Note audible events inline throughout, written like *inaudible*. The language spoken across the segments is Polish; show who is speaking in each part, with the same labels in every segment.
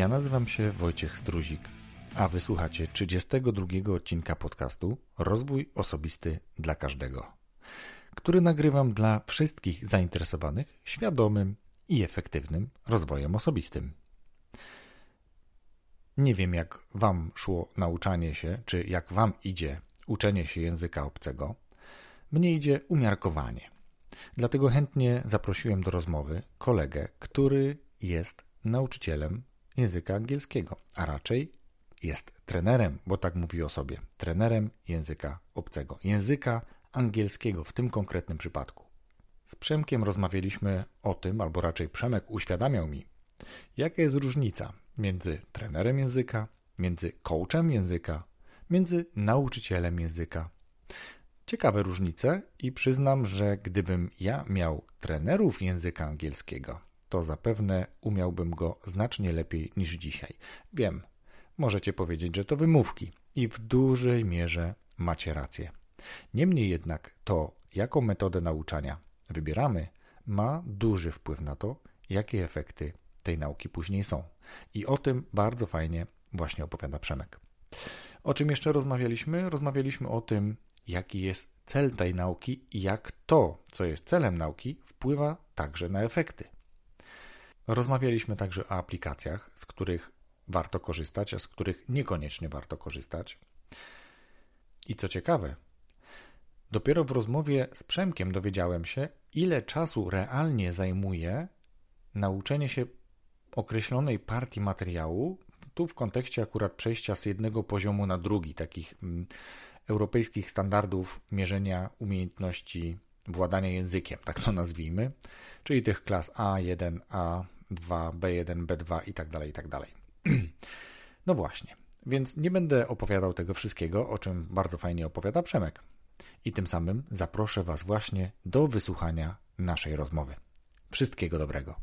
Speaker 1: Ja nazywam się Wojciech Struzik, a wysłuchacie 32 odcinka podcastu Rozwój Osobisty dla Każdego, który nagrywam dla wszystkich zainteresowanych świadomym i efektywnym rozwojem osobistym. Nie wiem, jak Wam szło nauczanie się, czy jak Wam idzie uczenie się języka obcego. Mnie idzie umiarkowanie. Dlatego chętnie zaprosiłem do rozmowy kolegę, który jest nauczycielem języka angielskiego, a raczej jest trenerem, bo tak mówi o sobie, trenerem języka obcego, języka angielskiego w tym konkretnym przypadku. Z Przemkiem rozmawialiśmy o tym, albo raczej Przemek uświadamiał mi, jaka jest różnica między trenerem języka, między coachem języka, między nauczycielem języka. Ciekawe różnice i przyznam, że gdybym ja miał trenerów języka angielskiego, to zapewne umiałbym go znacznie lepiej niż dzisiaj. Wiem, możecie powiedzieć, że to wymówki i w dużej mierze macie rację. Niemniej jednak to, jaką metodę nauczania wybieramy, ma duży wpływ na to, jakie efekty tej nauki później są. I o tym bardzo fajnie właśnie opowiada Przemek. O czym jeszcze rozmawialiśmy? Rozmawialiśmy o tym, jaki jest cel tej nauki i jak to, co jest celem nauki, wpływa także na efekty. Rozmawialiśmy także o aplikacjach, z których warto korzystać, a z których niekoniecznie warto korzystać. I co ciekawe, dopiero w rozmowie z Przemkiem dowiedziałem się, ile czasu realnie zajmuje nauczenie się określonej partii materiału, tu w kontekście akurat przejścia z jednego poziomu na drugi, takich mm, europejskich standardów mierzenia umiejętności władania językiem, tak to nazwijmy, czyli tych klas A1, A2, B1, B2 i tak dalej, i tak dalej. *clears throat* No właśnie, więc nie będę opowiadał tego wszystkiego, o czym bardzo fajnie opowiada Przemek. I tym samym zaproszę Was właśnie do wysłuchania naszej rozmowy. Wszystkiego dobrego.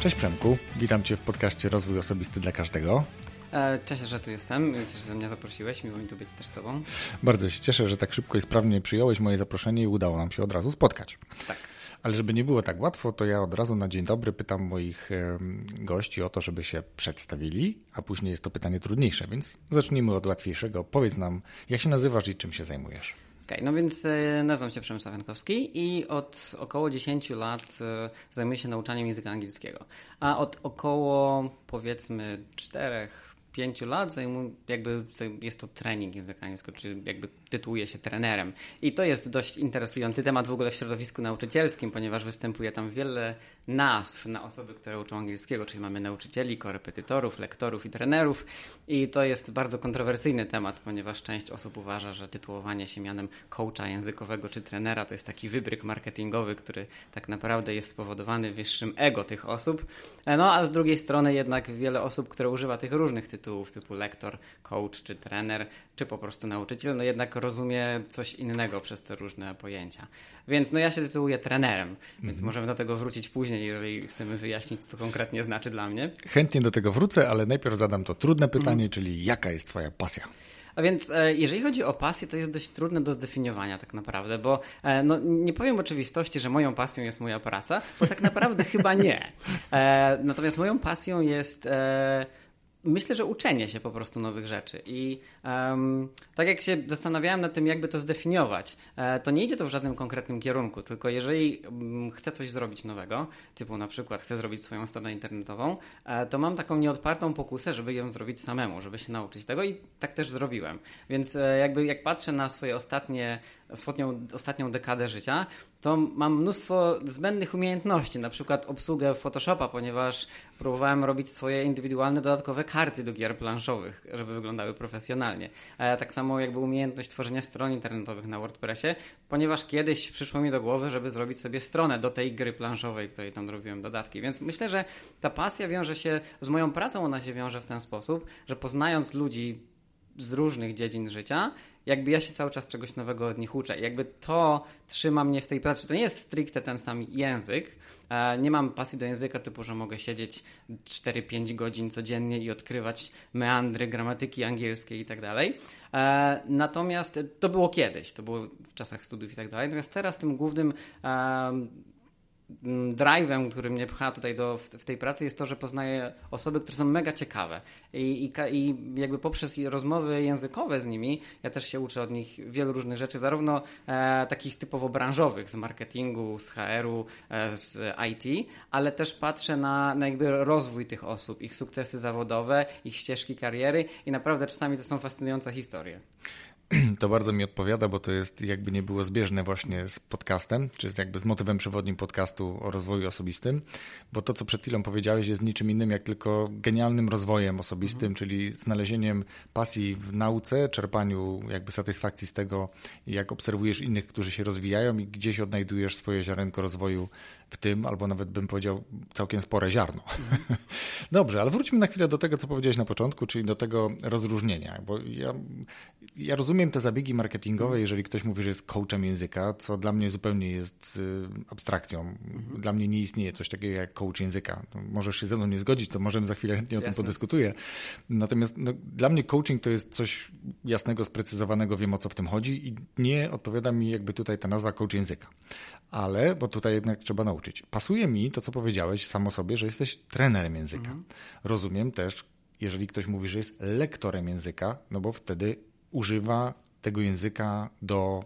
Speaker 1: Cześć Przemku, witam Cię w podcaście Rozwój Osobisty dla Każdego.
Speaker 2: E, cieszę, że tu jestem, cieszę, że mnie zaprosiłeś, miło mi tu być też z Tobą.
Speaker 1: Bardzo się cieszę, że tak szybko i sprawnie przyjąłeś moje zaproszenie i udało nam się od razu spotkać.
Speaker 2: Tak.
Speaker 1: Ale żeby nie było tak łatwo, to ja od razu na dzień dobry pytam moich gości o to, żeby się przedstawili, a później jest to pytanie trudniejsze, więc zacznijmy od łatwiejszego. Powiedz nam, jak się nazywasz i czym się zajmujesz?
Speaker 2: Okay, no więc e, nazywam się Przemysław Jankowski i od około 10 lat e, zajmuję się nauczaniem języka angielskiego. A od około powiedzmy 4 pięciu lat jakby jest to trening języka angielskiego, czyli jakby tytułuje się trenerem. I to jest dość interesujący temat w ogóle w środowisku nauczycielskim, ponieważ występuje tam wiele nazw na osoby, które uczą angielskiego, czyli mamy nauczycieli, korepetytorów, lektorów i trenerów. I to jest bardzo kontrowersyjny temat, ponieważ część osób uważa, że tytułowanie się mianem coacha językowego czy trenera to jest taki wybryk marketingowy, który tak naprawdę jest spowodowany wyższym ego tych osób. No a z drugiej strony jednak wiele osób, które używa tych różnych tytułów, typu lektor, coach czy trener, czy po prostu nauczyciel, no jednak rozumie coś innego przez te różne pojęcia. Więc no ja się tytułuję trenerem, więc mm. możemy do tego wrócić później, jeżeli chcemy wyjaśnić, co to konkretnie znaczy dla mnie.
Speaker 1: Chętnie do tego wrócę, ale najpierw zadam to trudne pytanie, mm. czyli jaka jest Twoja pasja?
Speaker 2: A więc e, jeżeli chodzi o pasję, to jest dość trudne do zdefiniowania tak naprawdę, bo e, no, nie powiem oczywistości, że moją pasją jest moja praca, bo tak naprawdę *laughs* chyba nie. E, natomiast moją pasją jest myślę, że uczenie się po prostu nowych rzeczy. I um, tak jak się zastanawiałem nad tym, jakby to zdefiniować, e, to nie idzie to w żadnym konkretnym kierunku, tylko jeżeli um, chcę coś zrobić nowego, typu na przykład chcę zrobić swoją stronę internetową, e, to mam taką nieodpartą pokusę, żeby ją zrobić samemu, żeby się nauczyć tego i tak też zrobiłem. Więc e, jakby jak patrzę na swoje ostatnie ostatnią, ostatnią dekadę życia, to mam mnóstwo zbędnych umiejętności, na przykład obsługę Photoshopa, ponieważ próbowałem robić swoje indywidualne dodatkowe karty do gier planszowych, żeby wyglądały profesjonalnie. Tak samo jakby umiejętność tworzenia stron internetowych na WordPressie, ponieważ kiedyś przyszło mi do głowy, żeby zrobić sobie stronę do tej gry planszowej, której tam robiłem dodatki. Więc myślę, że ta pasja wiąże się z moją pracą, ona się wiąże w ten sposób, że poznając ludzi z różnych dziedzin życia, jakby ja się cały czas czegoś nowego od nich uczę. Jakby to trzyma mnie w tej pracy. To nie jest stricte ten sam język. E, nie mam pasji do języka typu, że mogę siedzieć 4-5 godzin codziennie i odkrywać meandry gramatyki angielskiej i tak dalej. E, natomiast to było kiedyś, to było w czasach studiów i tak dalej. Natomiast teraz tym głównym mm, drive'em, który mnie pcha tutaj do, w, w, tej pracy jest to, że poznaję osoby, które są mega ciekawe I, i, i jakby poprzez rozmowy językowe z nimi ja też się uczę od nich wielu różnych rzeczy, zarówno e, takich typowo branżowych z marketingu, z HR-u, e, z IT, ale też patrzę na, na jakby rozwój tych osób, ich sukcesy zawodowe, ich ścieżki kariery i naprawdę czasami to są fascynujące historie. *clears throat*
Speaker 1: To bardzo mi odpowiada, bo to jest jakby nie było zbieżne właśnie z podcastem, czy jest jakby z motywem przewodnim podcastu o rozwoju osobistym, bo to, co przed chwilą powiedziałeś, jest niczym innym jak tylko genialnym rozwojem osobistym, mhm. czyli znalezieniem pasji w nauce, czerpaniu jakby satysfakcji z tego, jak obserwujesz innych, którzy się rozwijają i gdzieś odnajdujesz swoje ziarenko rozwoju w tym, albo nawet bym powiedział całkiem spore ziarno. Mhm. *laughs* Dobrze, ale wróćmy na chwilę do tego, co powiedziałeś na początku, czyli do tego rozróżnienia, bo ja, ja rozumiem te zabiegi marketingowe, mhm. jeżeli ktoś mówi, że jest coachem języka, co dla mnie zupełnie jest y, abstrakcją. Mhm. Dla mnie nie istnieje coś takiego jak coach języka. Możesz się ze mną nie zgodzić, to możemy za chwilę chętnie o Jasne. tym podyskutuję. Natomiast no, dla mnie coaching to jest coś jasnego, sprecyzowanego, wiem o co w tym chodzi i nie odpowiada mi jakby tutaj ta nazwa coach języka ale, bo tutaj jednak trzeba nauczyć. Pasuje mi to, co powiedziałeś samo sobie, że jesteś trenerem języka. Mhm. Rozumiem też, jeżeli ktoś mówi, że jest lektorem języka, no bo wtedy używa tego języka do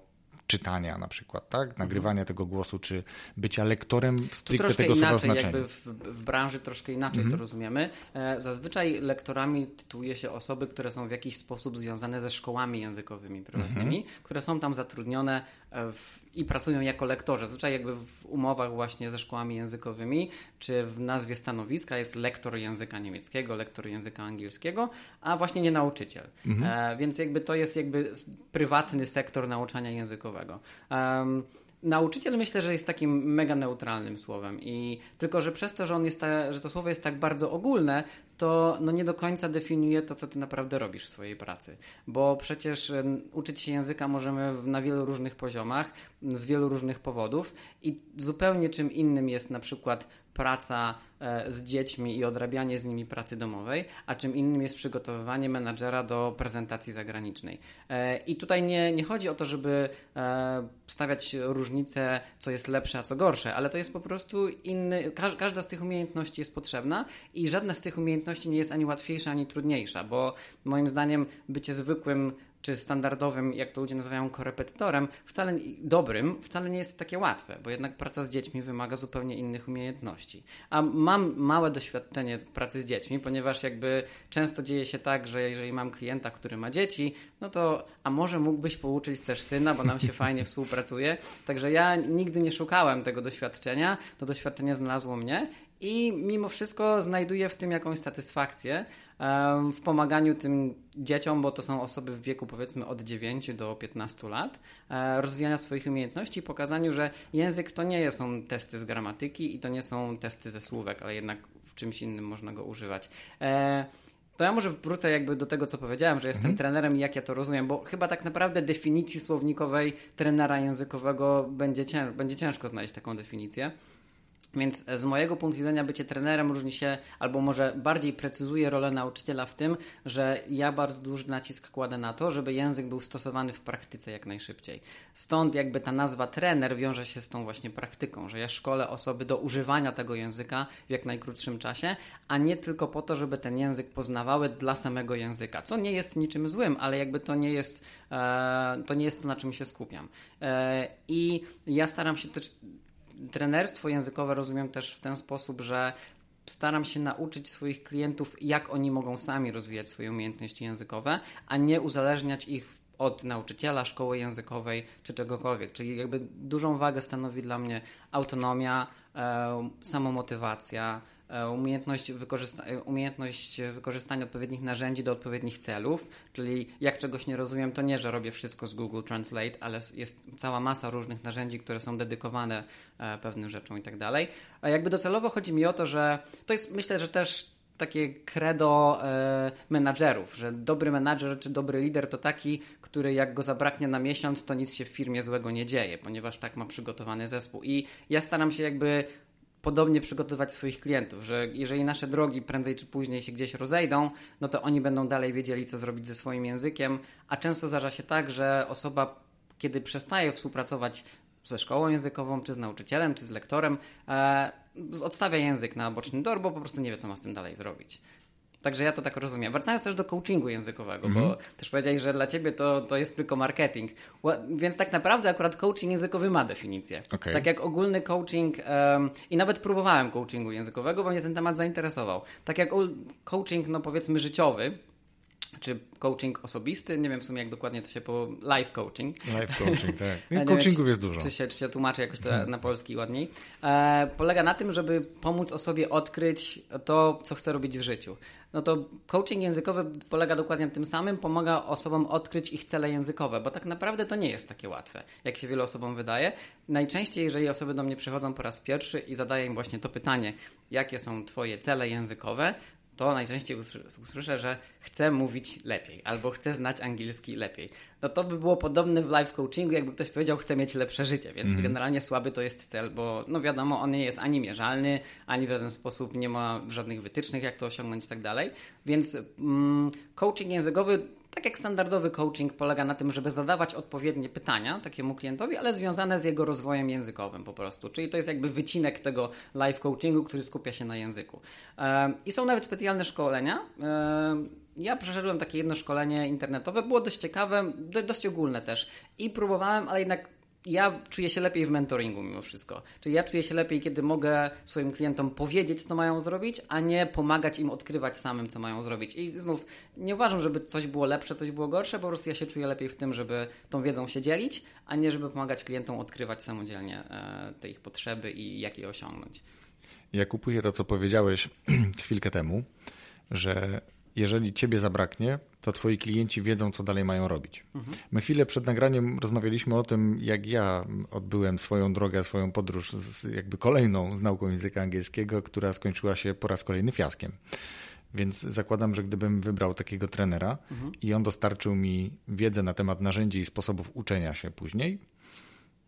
Speaker 1: czytania na przykład, tak? Mhm. Nagrywania tego głosu, czy bycia lektorem stricte tego
Speaker 2: słowa
Speaker 1: znaczenia.
Speaker 2: Jakby w, w branży troszkę inaczej mhm. to rozumiemy. E, zazwyczaj lektorami tytułuje się osoby, które są w jakiś sposób związane ze szkołami językowymi prywatnymi, mhm. które są tam zatrudnione w i pracują jako lektorzy. Zazwyczaj jakby w umowach właśnie ze szkołami językowymi, czy w nazwie stanowiska jest lektor języka niemieckiego, lektor języka angielskiego, a właśnie nie nauczyciel. Mhm. E, więc jakby to jest jakby prywatny sektor nauczania językowego. Um, Nauczyciel myślę, że jest takim mega neutralnym słowem i tylko, że przez to, że on jest ta, że to słowo jest tak bardzo ogólne, to no nie do końca definiuje to, co ty naprawdę robisz w swojej pracy. Bo przecież uczyć się języka możemy na wielu różnych poziomach, z wielu różnych powodów i zupełnie czym innym jest na przykład praca e, z dziećmi i odrabianie z nimi pracy domowej, a czym innym jest przygotowywanie menadżera do prezentacji zagranicznej. E, I tutaj nie, nie chodzi o to, żeby e, stawiać różnice, co jest lepsze, a co gorsze, ale to jest po prostu inny, każda z tych umiejętności jest potrzebna i żadna z tych umiejętności nie jest ani łatwiejsza, ani trudniejsza, bo moim zdaniem bycie zwykłym czy standardowym, jak to ludzie nazywają, korepetytorem, wcale dobrym, wcale nie jest takie łatwe, bo jednak praca z dziećmi wymaga zupełnie innych umiejętności. A mam małe doświadczenie pracy z dziećmi, ponieważ jakby często dzieje się tak, że jeżeli mam klienta, który ma dzieci, no to a może mógłbyś pouczyć też syna, bo nam się *laughs* fajnie współpracuje. Także ja nigdy nie szukałem tego doświadczenia, to doświadczenie znalazło mnie i mimo wszystko znajduję w tym jakąś satysfakcję w pomaganiu tym dzieciom, bo to są osoby w wieku powiedzmy od 9 do 15 lat, e, rozwijania swoich umiejętności i pokazaniu, że język to nie są testy z gramatyki i to nie są testy ze słówek, ale jednak w czymś innym można go używać. E, to ja może wrócę jakby do tego, co powiedziałem, że jestem mhm. trenerem i jak ja to rozumiem, bo chyba tak naprawdę definicji słownikowej trenera językowego będzie, cięż będzie ciężko znaleźć taką definicję. Więc z mojego punktu widzenia bycie trenerem różni się, albo może bardziej precyzuje rolę nauczyciela w tym, że ja bardzo duży nacisk kładę na to, żeby język był stosowany w praktyce jak najszybciej. Stąd jakby ta nazwa trener wiąże się z tą właśnie praktyką, że ja szkolę osoby do używania tego języka w jak najkrótszym czasie, a nie tylko po to, żeby ten język poznawały dla samego języka, co nie jest niczym złym, ale jakby to nie jest, e, to, nie jest to, na czym się skupiam. E, I ja staram się też trenerstwo językowe rozumiem też w ten sposób, że staram się nauczyć swoich klientów, jak oni mogą sami rozwijać swoje umiejętności językowe, a nie uzależniać ich od nauczyciela, szkoły językowej czy czegokolwiek. Czyli jakby dużą wagę stanowi dla mnie autonomia, e, samomotywacja, umiejętność, wykorzysta e, umiejętność wykorzystania odpowiednich narzędzi do odpowiednich celów, czyli jak czegoś nie rozumiem, to nie, że robię wszystko z Google Translate, ale jest cała masa różnych narzędzi, które są dedykowane e, pewnym rzeczom i tak dalej. A jakby docelowo chodzi mi o to, że to jest myślę, że też takie credo e, menadżerów, że dobry menadżer czy dobry lider to taki, który jak go zabraknie na miesiąc, to nic się w firmie złego nie dzieje, ponieważ tak ma przygotowany zespół. I ja staram się jakby podobnie przygotować swoich klientów, że jeżeli nasze drogi prędzej czy później się gdzieś rozejdą, no to oni będą dalej wiedzieli, co zrobić ze swoim językiem, a często zdarza się tak, że osoba, kiedy przestaje współpracować ze szkołą językową, czy z nauczycielem, czy z lektorem, e, odstawia język na boczny tor, bo po prostu nie wie, co ma z tym dalej zrobić. Także ja to tak rozumiem. Wracając też do coachingu językowego, mm -hmm. bo mhm. też powiedziałeś, że dla ciebie to, to jest tylko marketing. Więc tak naprawdę akurat coaching językowy ma definicję. Okay. Tak jak ogólny coaching um, i nawet próbowałem coachingu językowego, bo mnie ten temat zainteresował. Tak jak coaching, no powiedzmy życiowy, czy coaching osobisty, nie wiem w sumie jak dokładnie to się po live coaching.
Speaker 1: Live coaching, tak. *laughs* Coachingów jest dużo.
Speaker 2: Czy się, czy się tłumaczy jakoś to hmm. na polski ładniej. E, polega na tym, żeby pomóc osobie odkryć to, co chce robić w życiu. No to coaching językowy polega dokładnie na tym samym, pomaga osobom odkryć ich cele językowe, bo tak naprawdę to nie jest takie łatwe, jak się wielu osobom wydaje. Najczęściej, jeżeli osoby do mnie przychodzą po raz pierwszy i zadaję im właśnie to pytanie, jakie są Twoje cele językowe, to najczęściej usłyszę, że chcę mówić lepiej albo chcę znać angielski lepiej. No to by było podobne w live coachingu, jakby ktoś powiedział, chcę mieć lepsze życie, więc mm. generalnie słaby to jest cel, bo no wiadomo, on nie jest ani mierzalny, ani w żaden sposób nie ma żadnych wytycznych, jak to osiągnąć i tak dalej. Więc mm, coaching językowy tak jak standardowy coaching polega na tym, żeby zadawać odpowiednie pytania takiemu klientowi, ale związane z jego rozwojem językowym po prostu. Czyli to jest jakby wycinek tego live coachingu, który skupia się na języku. I są nawet specjalne szkolenia. Ja przeszedłem takie jedno szkolenie internetowe, było dość ciekawe, dość ogólne też. I próbowałem, ale jednak ja czuję się lepiej w mentoringu mimo wszystko. Czyli ja czuję się lepiej, kiedy mogę swoim klientom powiedzieć, co mają zrobić, a nie pomagać im odkrywać samym, co mają zrobić. I znów nie uważam, żeby coś było lepsze, coś było gorsze, po prostu ja się czuję lepiej w tym, żeby tą wiedzą się dzielić, a nie żeby pomagać klientom odkrywać samodzielnie e, te ich potrzeby i jak je osiągnąć.
Speaker 1: Ja kupuję to, co powiedziałeś *clears throat* chwilkę temu, że jeżeli ciebie zabraknie, to twoi klienci wiedzą, co dalej mają robić. Mhm. My chwilę przed nagraniem rozmawialiśmy o tym, jak ja odbyłem swoją drogę, swoją podróż, z, jakby kolejną z nauką języka angielskiego, która skończyła się po raz kolejny fiaskiem. Więc zakładam, że gdybym wybrał takiego trenera mhm. i on dostarczył mi wiedzę na temat narzędzi i sposobów uczenia się później,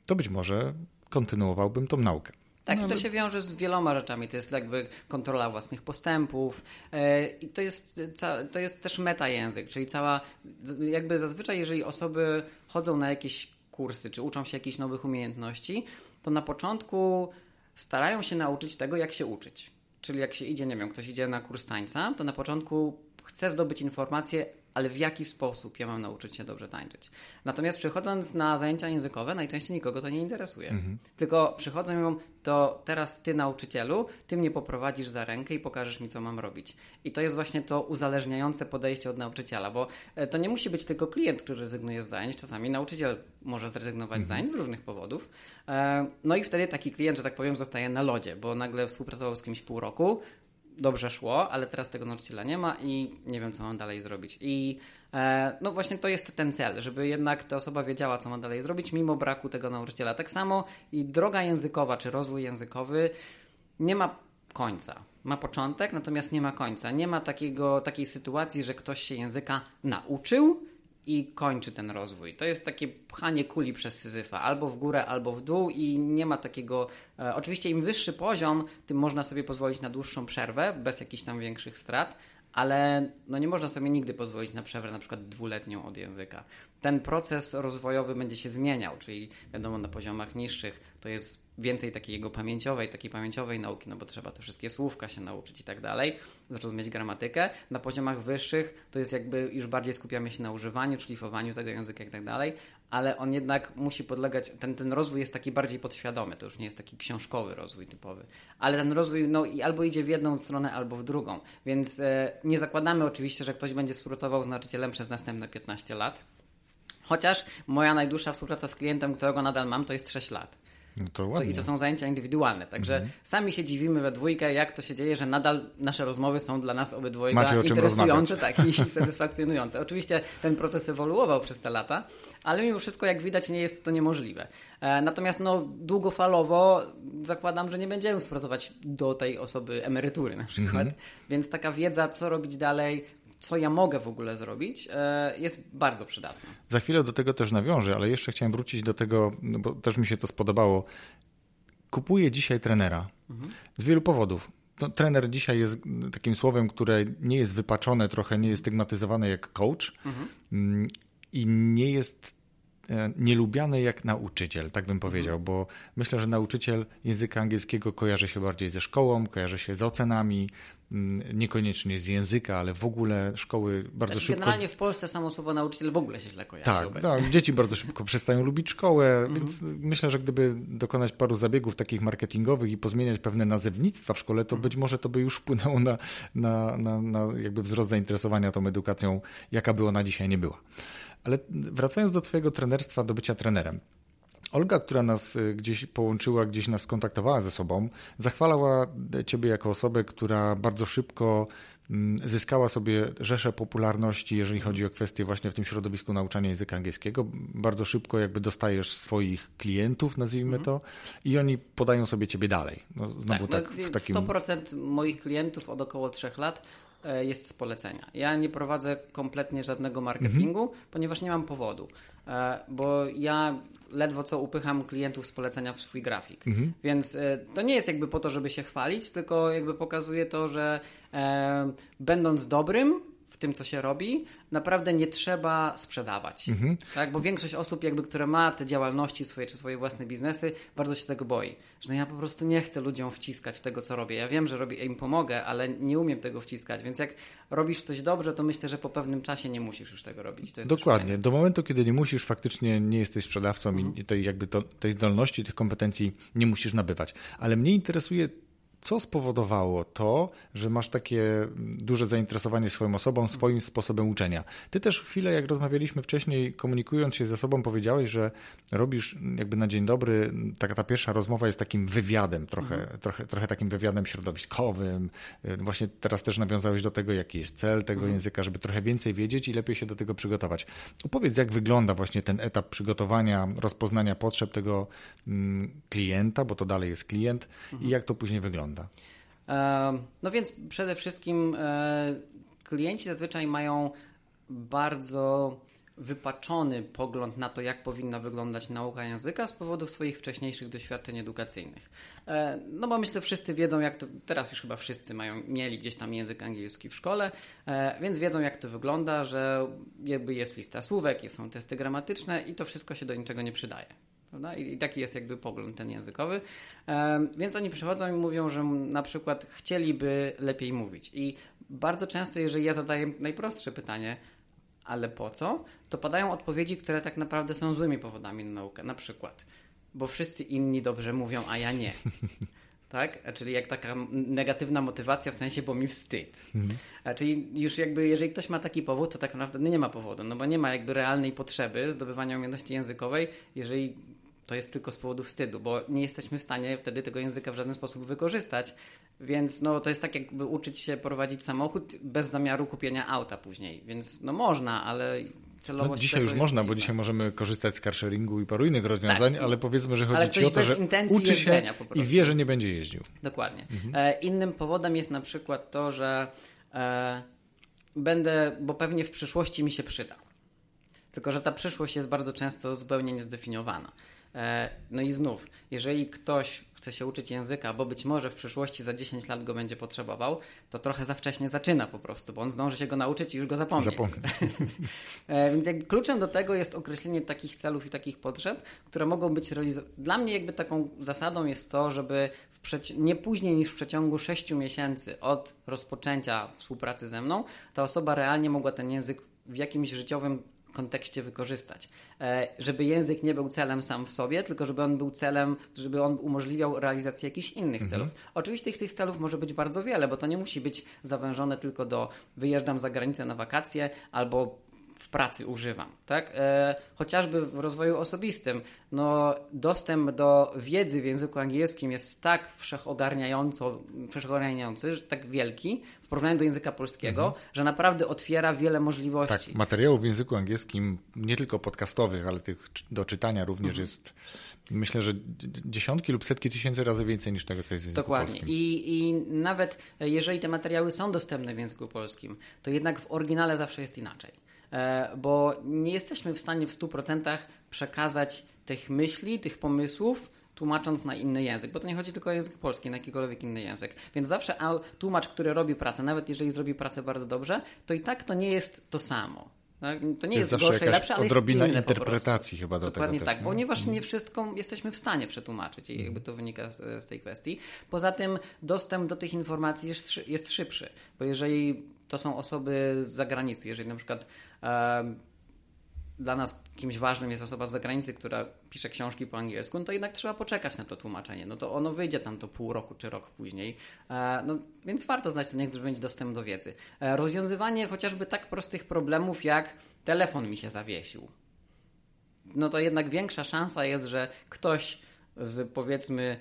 Speaker 1: to być może kontynuowałbym tą naukę.
Speaker 2: Tak, no, to się wiąże z wieloma rzeczami. To jest jakby kontrola własnych postępów e, i to jest, to jest też metajęzyk, czyli cała, jakby zazwyczaj jeżeli osoby chodzą na jakieś kursy, czy uczą się jakichś nowych umiejętności, to na początku starają się nauczyć tego, jak się uczyć. Czyli jak się idzie, nie wiem, ktoś idzie na kurs tańca, to na początku chce zdobyć informacje, ale w jaki sposób ja mam nauczyć się dobrze tańczyć. Natomiast przychodząc na zajęcia językowe, najczęściej nikogo to nie interesuje. Mhm. Tylko przychodzą i mówią, to teraz ty nauczycielu, ty mnie poprowadzisz za rękę i pokażesz mi, co mam robić. I to jest właśnie to uzależniające podejście od nauczyciela, bo e, to nie musi być tylko klient, który rezygnuje z zajęć, czasami nauczyciel może zrezygnować mhm. z zajęć z różnych powodów. E, no i wtedy taki klient, że tak powiem, zostaje na lodzie, bo nagle współpracował z kimś pół roku, dobrze szło, ale teraz tego nauczyciela nie ma i nie wiem, co mam dalej zrobić. I e, no właśnie to jest ten cel, żeby jednak ta osoba wiedziała, co ma dalej zrobić, mimo braku tego nauczyciela. Tak samo i droga językowa, czy rozwój językowy nie ma końca. Ma początek, natomiast nie ma końca. Nie ma takiego, takiej sytuacji, że ktoś się języka nauczył, i kończy ten rozwój. To jest takie pchanie kuli przez Syzyfa, albo w górę, albo w dół i nie ma takiego... E, oczywiście im wyższy poziom, tym można sobie pozwolić na dłuższą przerwę, bez jakichś tam większych strat, ale no nie można sobie nigdy pozwolić na przerwę na przykład dwuletnią od języka. Ten proces rozwojowy będzie się zmieniał, czyli wiadomo na poziomach niższych to jest więcej takiej jego pamięciowej, takiej pamięciowej nauki, no bo trzeba te wszystkie słówka się nauczyć i tak dalej, zrozumieć gramatykę. Na poziomach wyższych to jest jakby już bardziej skupiamy się na używaniu, szlifowaniu tego języka i tak dalej, ale on jednak musi podlegać, ten, ten rozwój jest taki bardziej podświadomy, to już nie jest taki książkowy rozwój typowy, ale ten rozwój no, albo idzie w jedną stronę, albo w drugą, więc e, nie zakładamy oczywiście, że ktoś będzie współpracował z nauczycielem przez następne 15 lat, chociaż moja najdłuższa współpraca z klientem, którego nadal mam, to jest 6 lat. No to ładnie. I to są zajęcia indywidualne. Także mhm. sami się dziwimy we dwójkę, jak to się dzieje, że nadal nasze rozmowy są dla nas obydwojga interesujące tak, i *laughs* satysfakcjonujące. Oczywiście ten proces ewoluował przez te lata, ale mimo wszystko, jak widać, nie jest to niemożliwe. E, natomiast no, długofalowo zakładam, że nie będziemy współpracować do tej osoby emerytury na przykład. Mhm. Więc taka wiedza, co robić dalej, co ja mogę w ogóle zrobić, e, jest bardzo przydatne.
Speaker 1: Za chwilę do tego też nawiążę, ale jeszcze chciałem wrócić do tego, bo też mi się to spodobało. Kupuję dzisiaj trenera mhm. z wielu powodów. No, trener dzisiaj jest takim słowem, które nie jest wypaczone, trochę nie jest stygmatyzowane jak coach mhm. Mm, i nie jest nielubiany jak nauczyciel, tak bym powiedział, bo myślę, że nauczyciel języka angielskiego kojarzy się bardziej ze szkołą, kojarzy się z ocenami, mm, niekoniecznie z języka, ale w ogóle szkoły bardzo
Speaker 2: Znaczy,
Speaker 1: szybko...
Speaker 2: Generalnie w Polsce samo słowo nauczyciel w ogóle się źle kojarzy.
Speaker 1: Tak, tak, dzieci bardzo szybko przestają lubić szkołę, więc myślę, że gdyby dokonać paru zabiegów takich marketingowych i pozmieniać pewne nazewnictwa w szkole, to być może to by już wpłynęło na, na, na, na jakby wzrost zainteresowania tą edukacją, jaka by ona dzisiaj nie była. Ale wracając do Twojego trenerstwa, do bycia trenerem. Olga, która nas y, gdzieś połączyła, gdzieś nas kontaktowała ze sobą, zachwalała Ciebie jako osobę, która bardzo szybko mm, zyskała sobie rzeszę popularności, jeżeli chodzi o kwestie właśnie w tym środowisku nauczania języka angielskiego. Bardzo szybko jakby dostajesz swoich klientów, nazwijmy to, i oni podają sobie Ciebie dalej. No, znowu tak,
Speaker 2: no,
Speaker 1: w takim...
Speaker 2: 100% moich klientów od około 3 lat jest z polecenia. Ja nie prowadzę kompletnie żadnego marketingu,
Speaker 1: Mhm.
Speaker 2: ponieważ nie mam powodu. E, Bo ja ledwo co upycham klientów z polecenia w swój grafik.
Speaker 1: Mhm.
Speaker 2: Więc e, to nie jest jakby po to, żeby się chwalić, tylko jakby pokazuje to, że e, będąc dobrym tym, co się robi, naprawdę nie trzeba sprzedawać.
Speaker 1: Mhm.
Speaker 2: Tak? Bo większość osób, jakby, które ma te działalności swoje czy swoje własne biznesy, bardzo się tego boi. Że no ja po prostu nie chcę ludziom wciskać tego, co robię. Ja wiem, że robię, im pomogę, ale nie umiem tego wciskać. Więc jak robisz coś dobrze, to myślę, że po pewnym czasie nie musisz już tego robić.
Speaker 1: Dokładnie. Do momentu, kiedy nie musisz, faktycznie nie jesteś sprzedawcą
Speaker 2: Mhm.
Speaker 1: i tej, jakby to, tej zdolności, tych kompetencji nie musisz nabywać. Ale mnie interesuje, co spowodowało to, że masz takie duże zainteresowanie swoją osobą, swoim sposobem uczenia. Ty też chwilę, jak rozmawialiśmy wcześniej, komunikując się ze sobą, powiedziałeś, że robisz jakby na dzień dobry, taka ta pierwsza rozmowa jest takim wywiadem, trochę, trochę, trochę takim wywiadem środowiskowym. Właśnie teraz też nawiązałeś do tego, jaki jest cel tego języka, żeby trochę więcej wiedzieć i lepiej się do tego przygotować. Opowiedz, jak wygląda właśnie ten etap przygotowania, rozpoznania potrzeb tego mm, klienta, bo to dalej jest klient i jak to później wygląda.
Speaker 2: E, No więc przede wszystkim e, klienci zazwyczaj mają bardzo wypaczony pogląd na to, jak powinna wyglądać nauka języka z powodu swoich wcześniejszych doświadczeń edukacyjnych. E, No bo myślę, wszyscy wiedzą, jak to, teraz już chyba wszyscy mają, mieli gdzieś tam język angielski w szkole, e, więc wiedzą, jak to wygląda, że jakby jest lista słówek, są testy gramatyczne i to wszystko się do niczego nie przydaje. Prawda? I, taki jest jakby pogląd ten językowy. Więc oni przychodzą i mówią, że na przykład chcieliby lepiej mówić. I bardzo często, jeżeli ja zadaję najprostsze pytanie, ale po co? To padają odpowiedzi, które tak naprawdę są złymi powodami na naukę. Na przykład, bo wszyscy inni dobrze mówią, a ja nie. *laughs* Tak? Czyli jak taka negatywna motywacja w sensie, bo mi wstyd. A Czyli już jakby, jeżeli ktoś ma taki powód, to tak naprawdę nie ma powodu, no bo nie ma jakby realnej potrzeby zdobywania umiejętności językowej, jeżeli to jest tylko z powodu wstydu, bo nie jesteśmy w stanie wtedy tego języka w żaden sposób wykorzystać. Więc no, to jest tak, jakby uczyć się prowadzić samochód bez zamiaru kupienia auta później. Więc no można, ale celowo.
Speaker 1: No, dzisiaj już można, bo dzisiaj możemy korzystać z carsharingu i paru innych rozwiązań,
Speaker 2: Tak.
Speaker 1: ale powiedzmy, że
Speaker 2: Ale
Speaker 1: chodzi
Speaker 2: ktoś
Speaker 1: ci o to, że uczy się i wie, że nie będzie jeździł.
Speaker 2: Dokładnie.
Speaker 1: Mhm.
Speaker 2: E, innym powodem jest na przykład to, że e, będę, bo pewnie w przyszłości mi się przyda. Tylko, że ta przyszłość jest bardzo często zupełnie niezdefiniowana. E, no i znów, jeżeli ktoś chce się uczyć języka, bo być może w przyszłości za 10 lat go będzie potrzebował, to trochę za wcześnie zaczyna po prostu, bo on zdąży się go nauczyć i już go zapomnieć.
Speaker 1: Zapomnę. *laughs*
Speaker 2: E, Więc jakby kluczem do tego jest określenie takich celów i takich potrzeb, które mogą być realizowane. Dla mnie jakby taką zasadą jest to, żeby nie później niż w przeciągu 6 miesięcy od rozpoczęcia współpracy ze mną, ta osoba realnie mogła ten język w jakimś życiowym kontekście wykorzystać. E, Żeby język nie był celem sam w sobie, tylko żeby on był celem, żeby on umożliwiał realizację jakichś innych celów. Oczywiście tych, tych celów może być bardzo wiele, bo to nie musi być zawężone tylko do wyjeżdżam za granicę na wakacje albo pracy używam, tak? E, chociażby w rozwoju osobistym, no dostęp do wiedzy w języku angielskim jest tak wszechogarniająco, wszechogarniający, że tak wielki w porównaniu do języka polskiego, że naprawdę otwiera wiele możliwości.
Speaker 1: Tak, materiałów w języku angielskim, nie tylko podcastowych, ale tych do czytania również
Speaker 2: Mhm.
Speaker 1: jest, myślę, że dziesiątki lub setki tysięcy razy więcej niż tego, co jest w języku
Speaker 2: Dokładnie.
Speaker 1: polskim.
Speaker 2: I, I nawet e, jeżeli te materiały są dostępne w języku polskim, to jednak w oryginale zawsze jest inaczej. E, Bo nie jesteśmy w stanie w 100% przekazać tych myśli, tych pomysłów, tłumacząc na inny język, bo to nie chodzi tylko o język polski, na jakikolwiek inny język. Więc zawsze tłumacz, który robi pracę, nawet jeżeli zrobi pracę bardzo dobrze, to i tak to nie jest to samo. Tak? To nie jest, jest gorsze i lepsze, ale
Speaker 1: odrobina
Speaker 2: jest
Speaker 1: interpretacji chyba do
Speaker 2: Dokładnie
Speaker 1: tego
Speaker 2: tak,
Speaker 1: też,
Speaker 2: ponieważ mhm. nie wszystko jesteśmy w stanie przetłumaczyć i jakby to wynika z, z tej kwestii. Poza tym dostęp do tych informacji jest, jest szybszy, bo jeżeli to są osoby z zagranicy, jeżeli na przykład dla nas kimś ważnym jest osoba z zagranicy, która pisze książki po angielsku, no to jednak trzeba poczekać na to tłumaczenie. No to ono wyjdzie tam to pół roku czy rok później. E, no, więc warto znać ten język, żeby mieć dostęp do wiedzy. E, rozwiązywanie chociażby tak prostych problemów jak telefon mi się zawiesił. No to jednak większa szansa jest, że ktoś z powiedzmy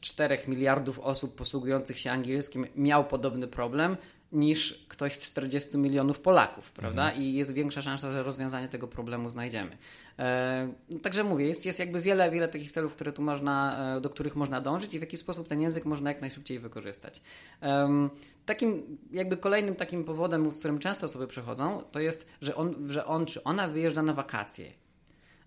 Speaker 2: 4 e, miliardów osób posługujących się angielskim miał podobny problem, niż ktoś z 40 milionów Polaków, prawda? Mhm. I jest większa szansa, że rozwiązanie tego problemu znajdziemy. E, także mówię, jest, jest jakby wiele, wiele takich celów, które tu można, e, do których można dążyć i w jaki sposób ten język można jak najszybciej wykorzystać. E, takim jakby kolejnym takim powodem, z którym często osoby przechodzą, to jest, że on, że on czy ona wyjeżdża na wakacje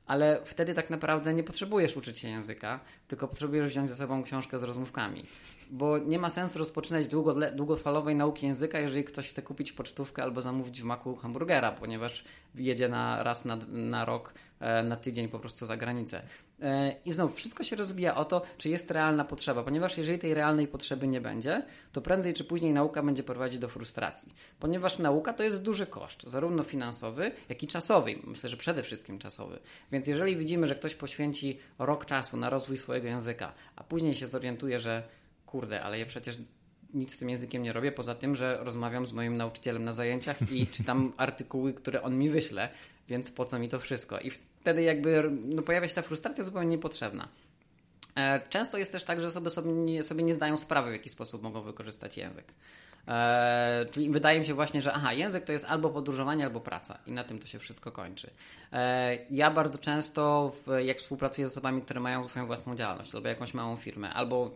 Speaker 2: ale wtedy tak naprawdę nie potrzebujesz uczyć się języka, tylko potrzebujesz wziąć ze sobą książkę z rozmówkami. Bo nie ma sensu rozpoczynać długo, długofalowej nauki języka, jeżeli ktoś chce kupić pocztówkę albo zamówić w maku hamburgera, ponieważ jedzie na raz na, na rok, e, na tydzień po prostu za granicę. E, I znowu, wszystko się rozbija o to, czy jest realna potrzeba, ponieważ jeżeli tej realnej potrzeby nie będzie, to prędzej czy później nauka będzie prowadzić do frustracji. Ponieważ nauka to jest duży koszt, zarówno finansowy, jak i czasowy. Myślę, że przede wszystkim czasowy. Więc jeżeli widzimy, że ktoś poświęci rok czasu na rozwój swojego języka, a później się zorientuje, że kurde, ale ja przecież nic z tym językiem nie robię, poza tym, że rozmawiam z moim nauczycielem na zajęciach i czytam *laughs* artykuły, które on mi wyśle, więc po co mi to wszystko? I wtedy jakby no, pojawia się ta frustracja zupełnie niepotrzebna. E, często jest też tak, że osoby sobie nie, sobie nie zdają sprawy, w jaki sposób mogą wykorzystać język. E, czyli wydaje mi się właśnie, że aha, język to jest albo podróżowanie, albo praca i na tym to się wszystko kończy. E, ja bardzo często, w, jak współpracuję z osobami, które mają swoją własną działalność, albo jakąś małą firmę, albo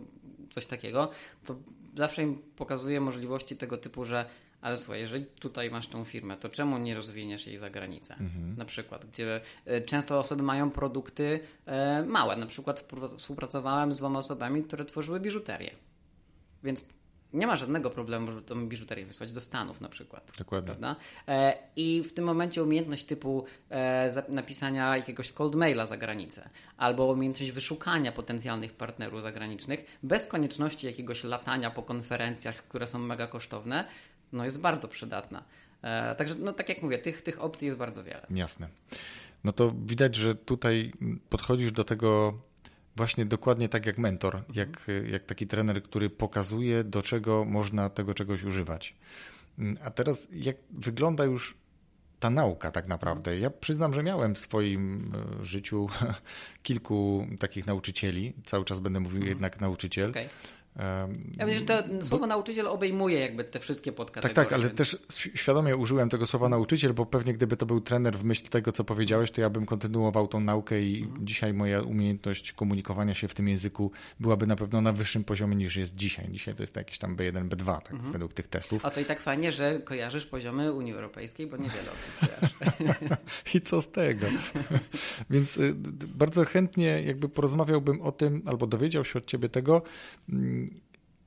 Speaker 2: coś takiego, to zawsze im pokazuję możliwości tego typu, że ale słuchaj, jeżeli tutaj masz tą firmę, to czemu nie rozwiniesz jej za granicę? Mhm. Na przykład, gdzie e, często osoby mają produkty e, małe. Na przykład współpracowałem z dwoma osobami, które tworzyły biżuterię. Więc nie ma żadnego problemu, żeby tą biżuterię wysłać do Stanów na przykład.
Speaker 1: Dokładnie.
Speaker 2: Prawda? E, I w tym momencie umiejętność typu napisania jakiegoś cold maila za granicę albo umiejętność wyszukania potencjalnych partnerów zagranicznych bez konieczności jakiegoś latania po konferencjach, które są mega kosztowne, no jest bardzo przydatna. E, także, no tak jak mówię, tych, tych opcji jest bardzo wiele.
Speaker 1: Jasne. No to widać, że tutaj podchodzisz do tego właśnie dokładnie tak jak mentor, mhm. jak, jak taki trener, który pokazuje, do czego można tego czegoś używać. A teraz jak wygląda już ta nauka tak naprawdę. Ja przyznam, że miałem w swoim e, życiu *laughs* kilku takich nauczycieli. Cały czas będę mówił mhm. jednak nauczyciel. Okay.
Speaker 2: Ja myślę, że to słowo bo... nauczyciel obejmuje jakby te wszystkie podkategorie.
Speaker 1: Tak, tak, ale więc... też świadomie użyłem tego słowa nauczyciel, bo pewnie gdyby to był trener w myśl tego, co powiedziałeś, to ja bym kontynuował tą naukę i mhm. dzisiaj moja umiejętność komunikowania się w tym języku byłaby na pewno na wyższym poziomie niż jest dzisiaj. Dzisiaj to jest jakieś tam B1, B2, tak, mhm. według tych testów.
Speaker 2: A to i tak fajnie, że kojarzysz poziomy Unii Europejskiej, bo niewiele osób kojarzy. *laughs*
Speaker 1: I co z tego? *laughs* Więc y, bardzo chętnie jakby porozmawiałbym o tym, albo dowiedział się od ciebie tego, mm,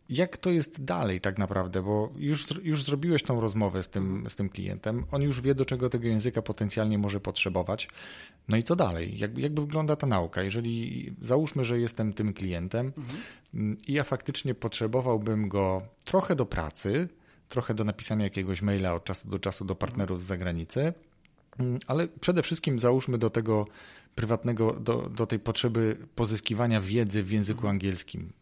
Speaker 1: jak to jest dalej tak naprawdę, bo już, już zrobiłeś tą rozmowę z tym, z tym klientem, on już wie, do czego tego języka potencjalnie może potrzebować. No i co dalej? Jak, jak wygląda ta nauka? Jeżeli załóżmy, że jestem tym klientem mhm. i ja faktycznie potrzebowałbym go trochę do pracy, trochę do napisania jakiegoś maila od czasu do czasu do partnerów z zagranicy, mm, ale przede wszystkim załóżmy do tego prywatnego, do, do tej potrzeby pozyskiwania wiedzy w języku mhm. angielskim,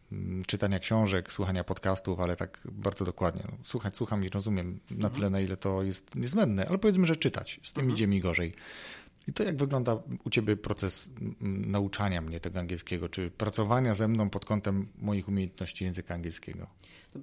Speaker 1: czytania książek, słuchania podcastów, ale tak bardzo dokładnie. No, słuchać, słucham i rozumiem na mhm. tyle, na ile to jest niezbędne, ale powiedzmy, że czytać, z tym mhm. idzie mi gorzej. I to jak wygląda u Ciebie proces mm, nauczania mnie tego angielskiego, czy pracowania ze mną pod kątem moich umiejętności języka angielskiego?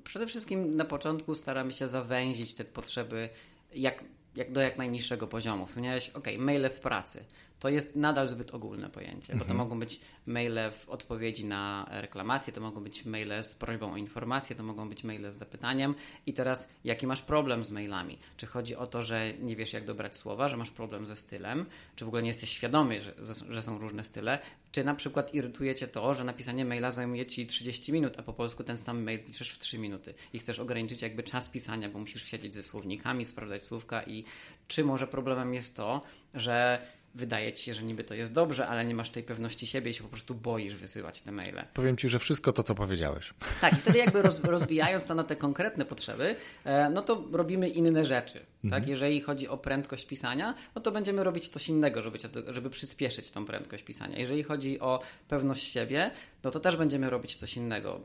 Speaker 2: przede wszystkim na początku staramy się zawęzić te potrzeby jak, jak do jak najniższego poziomu. Wspomniałeś, ok, maile w pracy to jest nadal zbyt ogólne pojęcie, bo to mhm. mogą być maile w odpowiedzi na reklamacje, to mogą być maile z prośbą o informacje, to mogą być maile z zapytaniem. I teraz, jaki masz problem z mailami? Czy chodzi o to, że nie wiesz, jak dobrać słowa, że masz problem ze stylem, czy w ogóle nie jesteś świadomy, że, że są różne style, czy na przykład irytuje cię to, że napisanie maila zajmuje ci 30 minut, a po polsku ten sam mail piszesz w 3 minuty i chcesz ograniczyć jakby czas pisania, bo musisz siedzieć ze słownikami, sprawdzać słówka i czy może problemem jest to, że wydaje ci się, że niby to jest dobrze, ale nie masz tej pewności siebie i się po prostu boisz wysyłać te maile.
Speaker 1: Powiem ci, że wszystko to, co powiedziałeś.
Speaker 2: Tak, i wtedy jakby roz, rozbijając to na te konkretne potrzeby, e, no to robimy inne rzeczy. Mhm. Tak? Jeżeli chodzi o prędkość pisania, no to będziemy robić coś innego, żeby, żeby przyspieszyć tą prędkość pisania. Jeżeli chodzi o pewność siebie, no to też będziemy robić coś innego.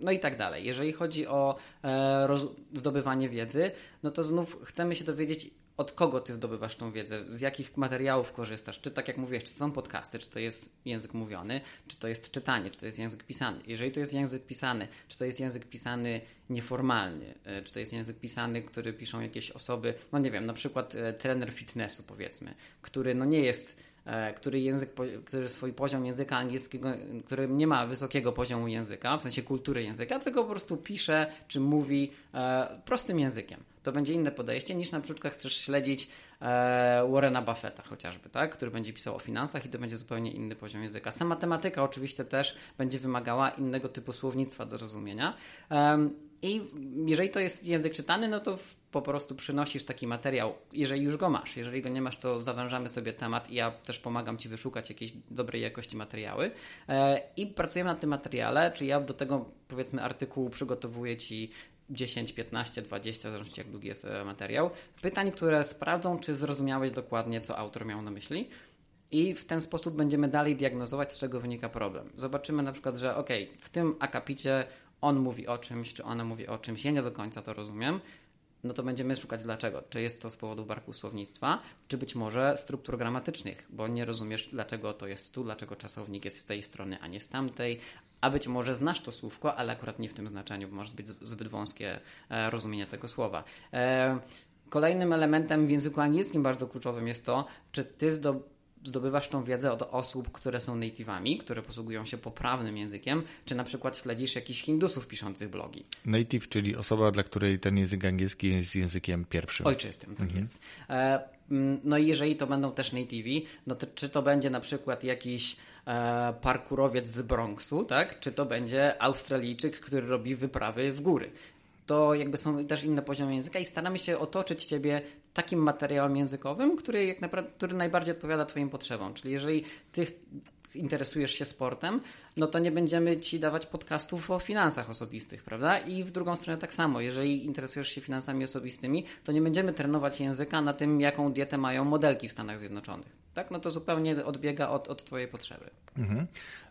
Speaker 2: No i tak dalej. Jeżeli chodzi o e, zdobywanie wiedzy, no to znów chcemy się dowiedzieć, od kogo ty zdobywasz tą wiedzę, z jakich materiałów korzystasz, czy tak jak mówisz, czy są podcasty, czy to jest język mówiony, czy to jest czytanie, czy to jest język pisany. Jeżeli to jest język pisany, czy to jest język pisany nieformalnie, e, czy to jest język pisany, który piszą jakieś osoby, no nie wiem, na przykład e, trener fitnessu powiedzmy, który no nie jest który język, który swój poziom języka angielskiego, który nie ma wysokiego poziomu języka, w sensie kultury języka, tylko po prostu pisze czy mówi e, prostym językiem. To będzie inne podejście niż na przykład chcesz śledzić e, Warrena Buffetta chociażby, tak? który będzie pisał o finansach i to będzie zupełnie inny poziom języka. Sama tematyka oczywiście też będzie wymagała innego typu słownictwa do rozumienia. I jeżeli to jest język czytany, no to po prostu przynosisz taki materiał, jeżeli już go masz. Jeżeli go nie masz, to zawężamy sobie temat i ja też pomagam Ci wyszukać jakieś dobrej jakości materiały. E, I pracujemy nad tym materiale, czy ja do tego powiedzmy artykułu przygotowuję Ci 10, 15, 20, w zależności jak długi jest e, materiał. Pytań, które sprawdzą, czy zrozumiałeś dokładnie, co autor miał na myśli. I w ten sposób będziemy dalej diagnozować, z czego wynika problem. Zobaczymy na przykład, że ok, w tym akapicie on mówi o czymś, czy ona mówi o czymś, ja nie do końca to rozumiem, no to będziemy szukać dlaczego. Czy jest to z powodu braku słownictwa, czy być może struktur gramatycznych, bo nie rozumiesz, dlaczego to jest tu, dlaczego czasownik jest z tej strony, a nie z tamtej, a być może znasz to słówko, ale akurat nie w tym znaczeniu, bo masz zbyt, zbyt wąskie e, rozumienie tego słowa. E, kolejnym elementem w języku angielskim bardzo kluczowym jest to, czy ty zdobywasz zdobywasz tą wiedzę od osób, które są native'ami, które posługują się poprawnym językiem, czy na przykład śledzisz jakichś hindusów piszących blogi.
Speaker 1: Native, czyli osoba, dla której ten język angielski jest językiem pierwszym.
Speaker 2: Ojczystym, tak mhm. jest. E, no i jeżeli to będą też native'i, no to czy to będzie na przykład jakiś e, parkurowiec z Bronxu, tak? Czy to będzie Australijczyk, który robi wyprawy w góry to jakby są też inne poziomy języka i staramy się otoczyć Ciebie takim materiałem językowym, który, jak naprawdę, który najbardziej odpowiada Twoim potrzebom. Czyli jeżeli Ty interesujesz się sportem, no to nie będziemy Ci dawać podcastów o finansach osobistych, prawda? I w drugą stronę tak samo, jeżeli interesujesz się finansami osobistymi, to nie będziemy trenować języka na tym, jaką dietę mają modelki w Stanach Zjednoczonych. Tak? No to zupełnie odbiega od, od Twojej potrzeby. Mhm.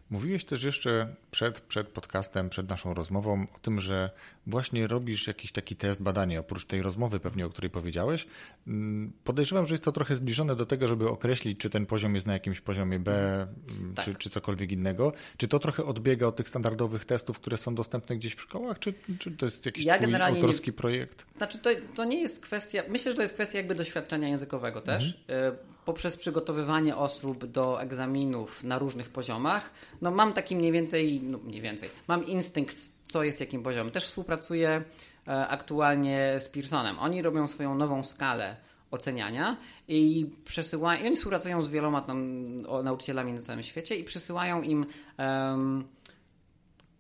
Speaker 1: Mówiłeś też jeszcze przed, przed podcastem, przed naszą rozmową o tym, że właśnie robisz jakiś taki test, badanie, oprócz tej rozmowy pewnie, o której powiedziałeś. Mm, podejrzewam, że jest to trochę zbliżone do tego, żeby określić, czy ten poziom jest na jakimś poziomie B, mm, tak. czy, czy cokolwiek innego. Czy to trochę odbiega od tych standardowych testów, które są dostępne gdzieś w szkołach, czy, czy to jest jakiś ja twój autorski nie... projekt?
Speaker 2: Znaczy, to, to nie jest kwestia, myślę, że to jest kwestia jakby doświadczenia językowego też. Mhm. Poprzez przygotowywanie osób do egzaminów na różnych poziomach, no mam taki mniej więcej, no mniej więcej, mam instynkt, co jest jakim poziomem. Też współpracuję e, aktualnie z Pearsonem. Oni robią swoją nową skalę oceniania i przesyłają, i oni współpracują z wieloma tam nauczycielami na całym świecie i przesyłają im um,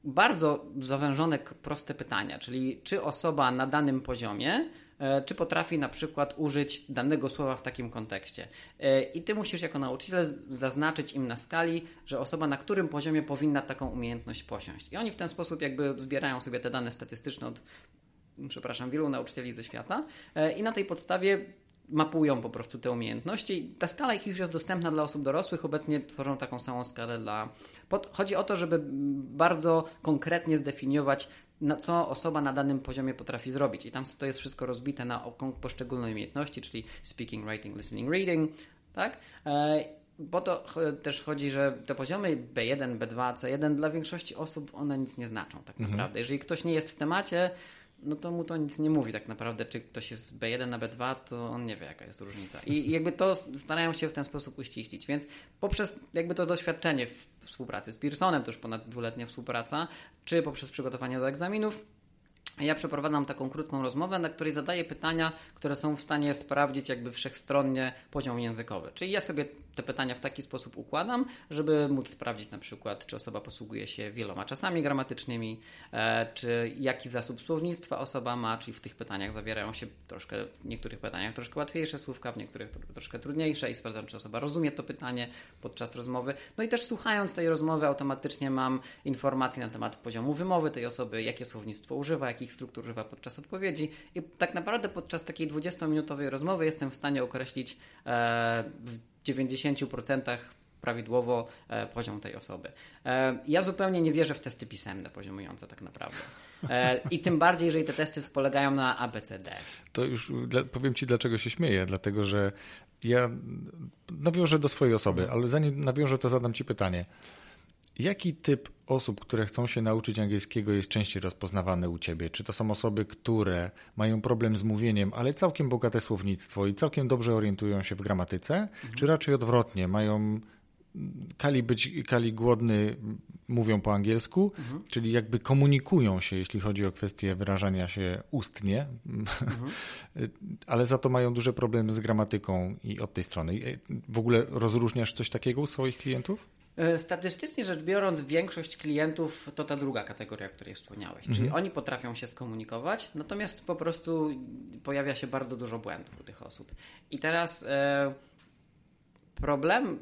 Speaker 2: bardzo zawężone, proste pytania, czyli czy osoba na danym poziomie czy potrafi na przykład użyć danego słowa w takim kontekście. E, I ty musisz jako nauczyciel zaznaczyć im na skali, że osoba na którym poziomie powinna taką umiejętność posiąść. I oni w ten sposób jakby zbierają sobie te dane statystyczne od, przepraszam, wielu nauczycieli ze świata e, i na tej podstawie mapują po prostu te umiejętności. Ta skala ich już jest dostępna dla osób dorosłych, obecnie tworzą taką samą skalę dla. Chodzi o to, żeby bardzo konkretnie zdefiniować, co osoba na danym poziomie potrafi zrobić. I tam to jest wszystko rozbite na poszczególne umiejętności, czyli speaking, writing, listening, reading, tak? Bo e, to też chodzi, że te poziomy B1, B2, C1 dla większości osób one nic nie znaczą tak mhm. naprawdę. Jeżeli ktoś nie jest w temacie, no to mu to nic nie mówi tak naprawdę. Czy ktoś jest z B1 na B2, to on nie wie, jaka jest różnica. I jakby to starają się w ten sposób uściślić. Więc poprzez jakby to doświadczenie w współpracy z Pearsonem, to już ponad dwuletnia współpraca, czy poprzez przygotowanie do egzaminów, ja przeprowadzam taką krótką rozmowę, na której zadaję pytania, które są w stanie sprawdzić jakby wszechstronnie poziom językowy. Czyli ja sobie te pytania w taki sposób układam, żeby móc sprawdzić na przykład, czy osoba posługuje się wieloma czasami gramatycznymi, e, czy jaki zasób słownictwa osoba ma, czyli w tych pytaniach zawierają się troszkę, w niektórych pytaniach troszkę łatwiejsze słówka, w niektórych troszkę trudniejsze i sprawdzam, czy osoba rozumie to pytanie podczas rozmowy. No i też słuchając tej rozmowy automatycznie mam informacje na temat poziomu wymowy tej osoby, jakie słownictwo używa, jakich struktur używa podczas odpowiedzi i tak naprawdę podczas takiej 20-minutowej rozmowy jestem w stanie określić e, 90% prawidłowo e, poziom tej osoby. E, ja zupełnie nie wierzę w testy pisemne poziomujące tak naprawdę. E, I tym bardziej, jeżeli te testy polegają na ABCD.
Speaker 1: To już powiem Ci, dlaczego się śmieję. Dlatego, że ja nawiążę do swojej osoby, ale zanim nawiążę, to zadam Ci pytanie. Jaki typ osób, które chcą się nauczyć angielskiego, jest częściej rozpoznawany u ciebie? Czy to są osoby, które mają problem z mówieniem, ale całkiem bogate słownictwo i całkiem dobrze orientują się w gramatyce? Mhm. Czy raczej odwrotnie, mają kali być, kali głodny, mówią po angielsku, mhm. czyli jakby komunikują się, jeśli chodzi o kwestię wyrażania się ustnie, mhm. *laughs* ale za to mają duże problemy z gramatyką i od tej strony. E, w ogóle rozróżniasz coś takiego u swoich klientów?
Speaker 2: E, statystycznie rzecz biorąc, większość klientów to ta druga kategoria, o której wspomniałeś. Mhm. Czyli oni potrafią się skomunikować, natomiast po prostu pojawia się bardzo dużo błędów u tych osób. I teraz e, problem.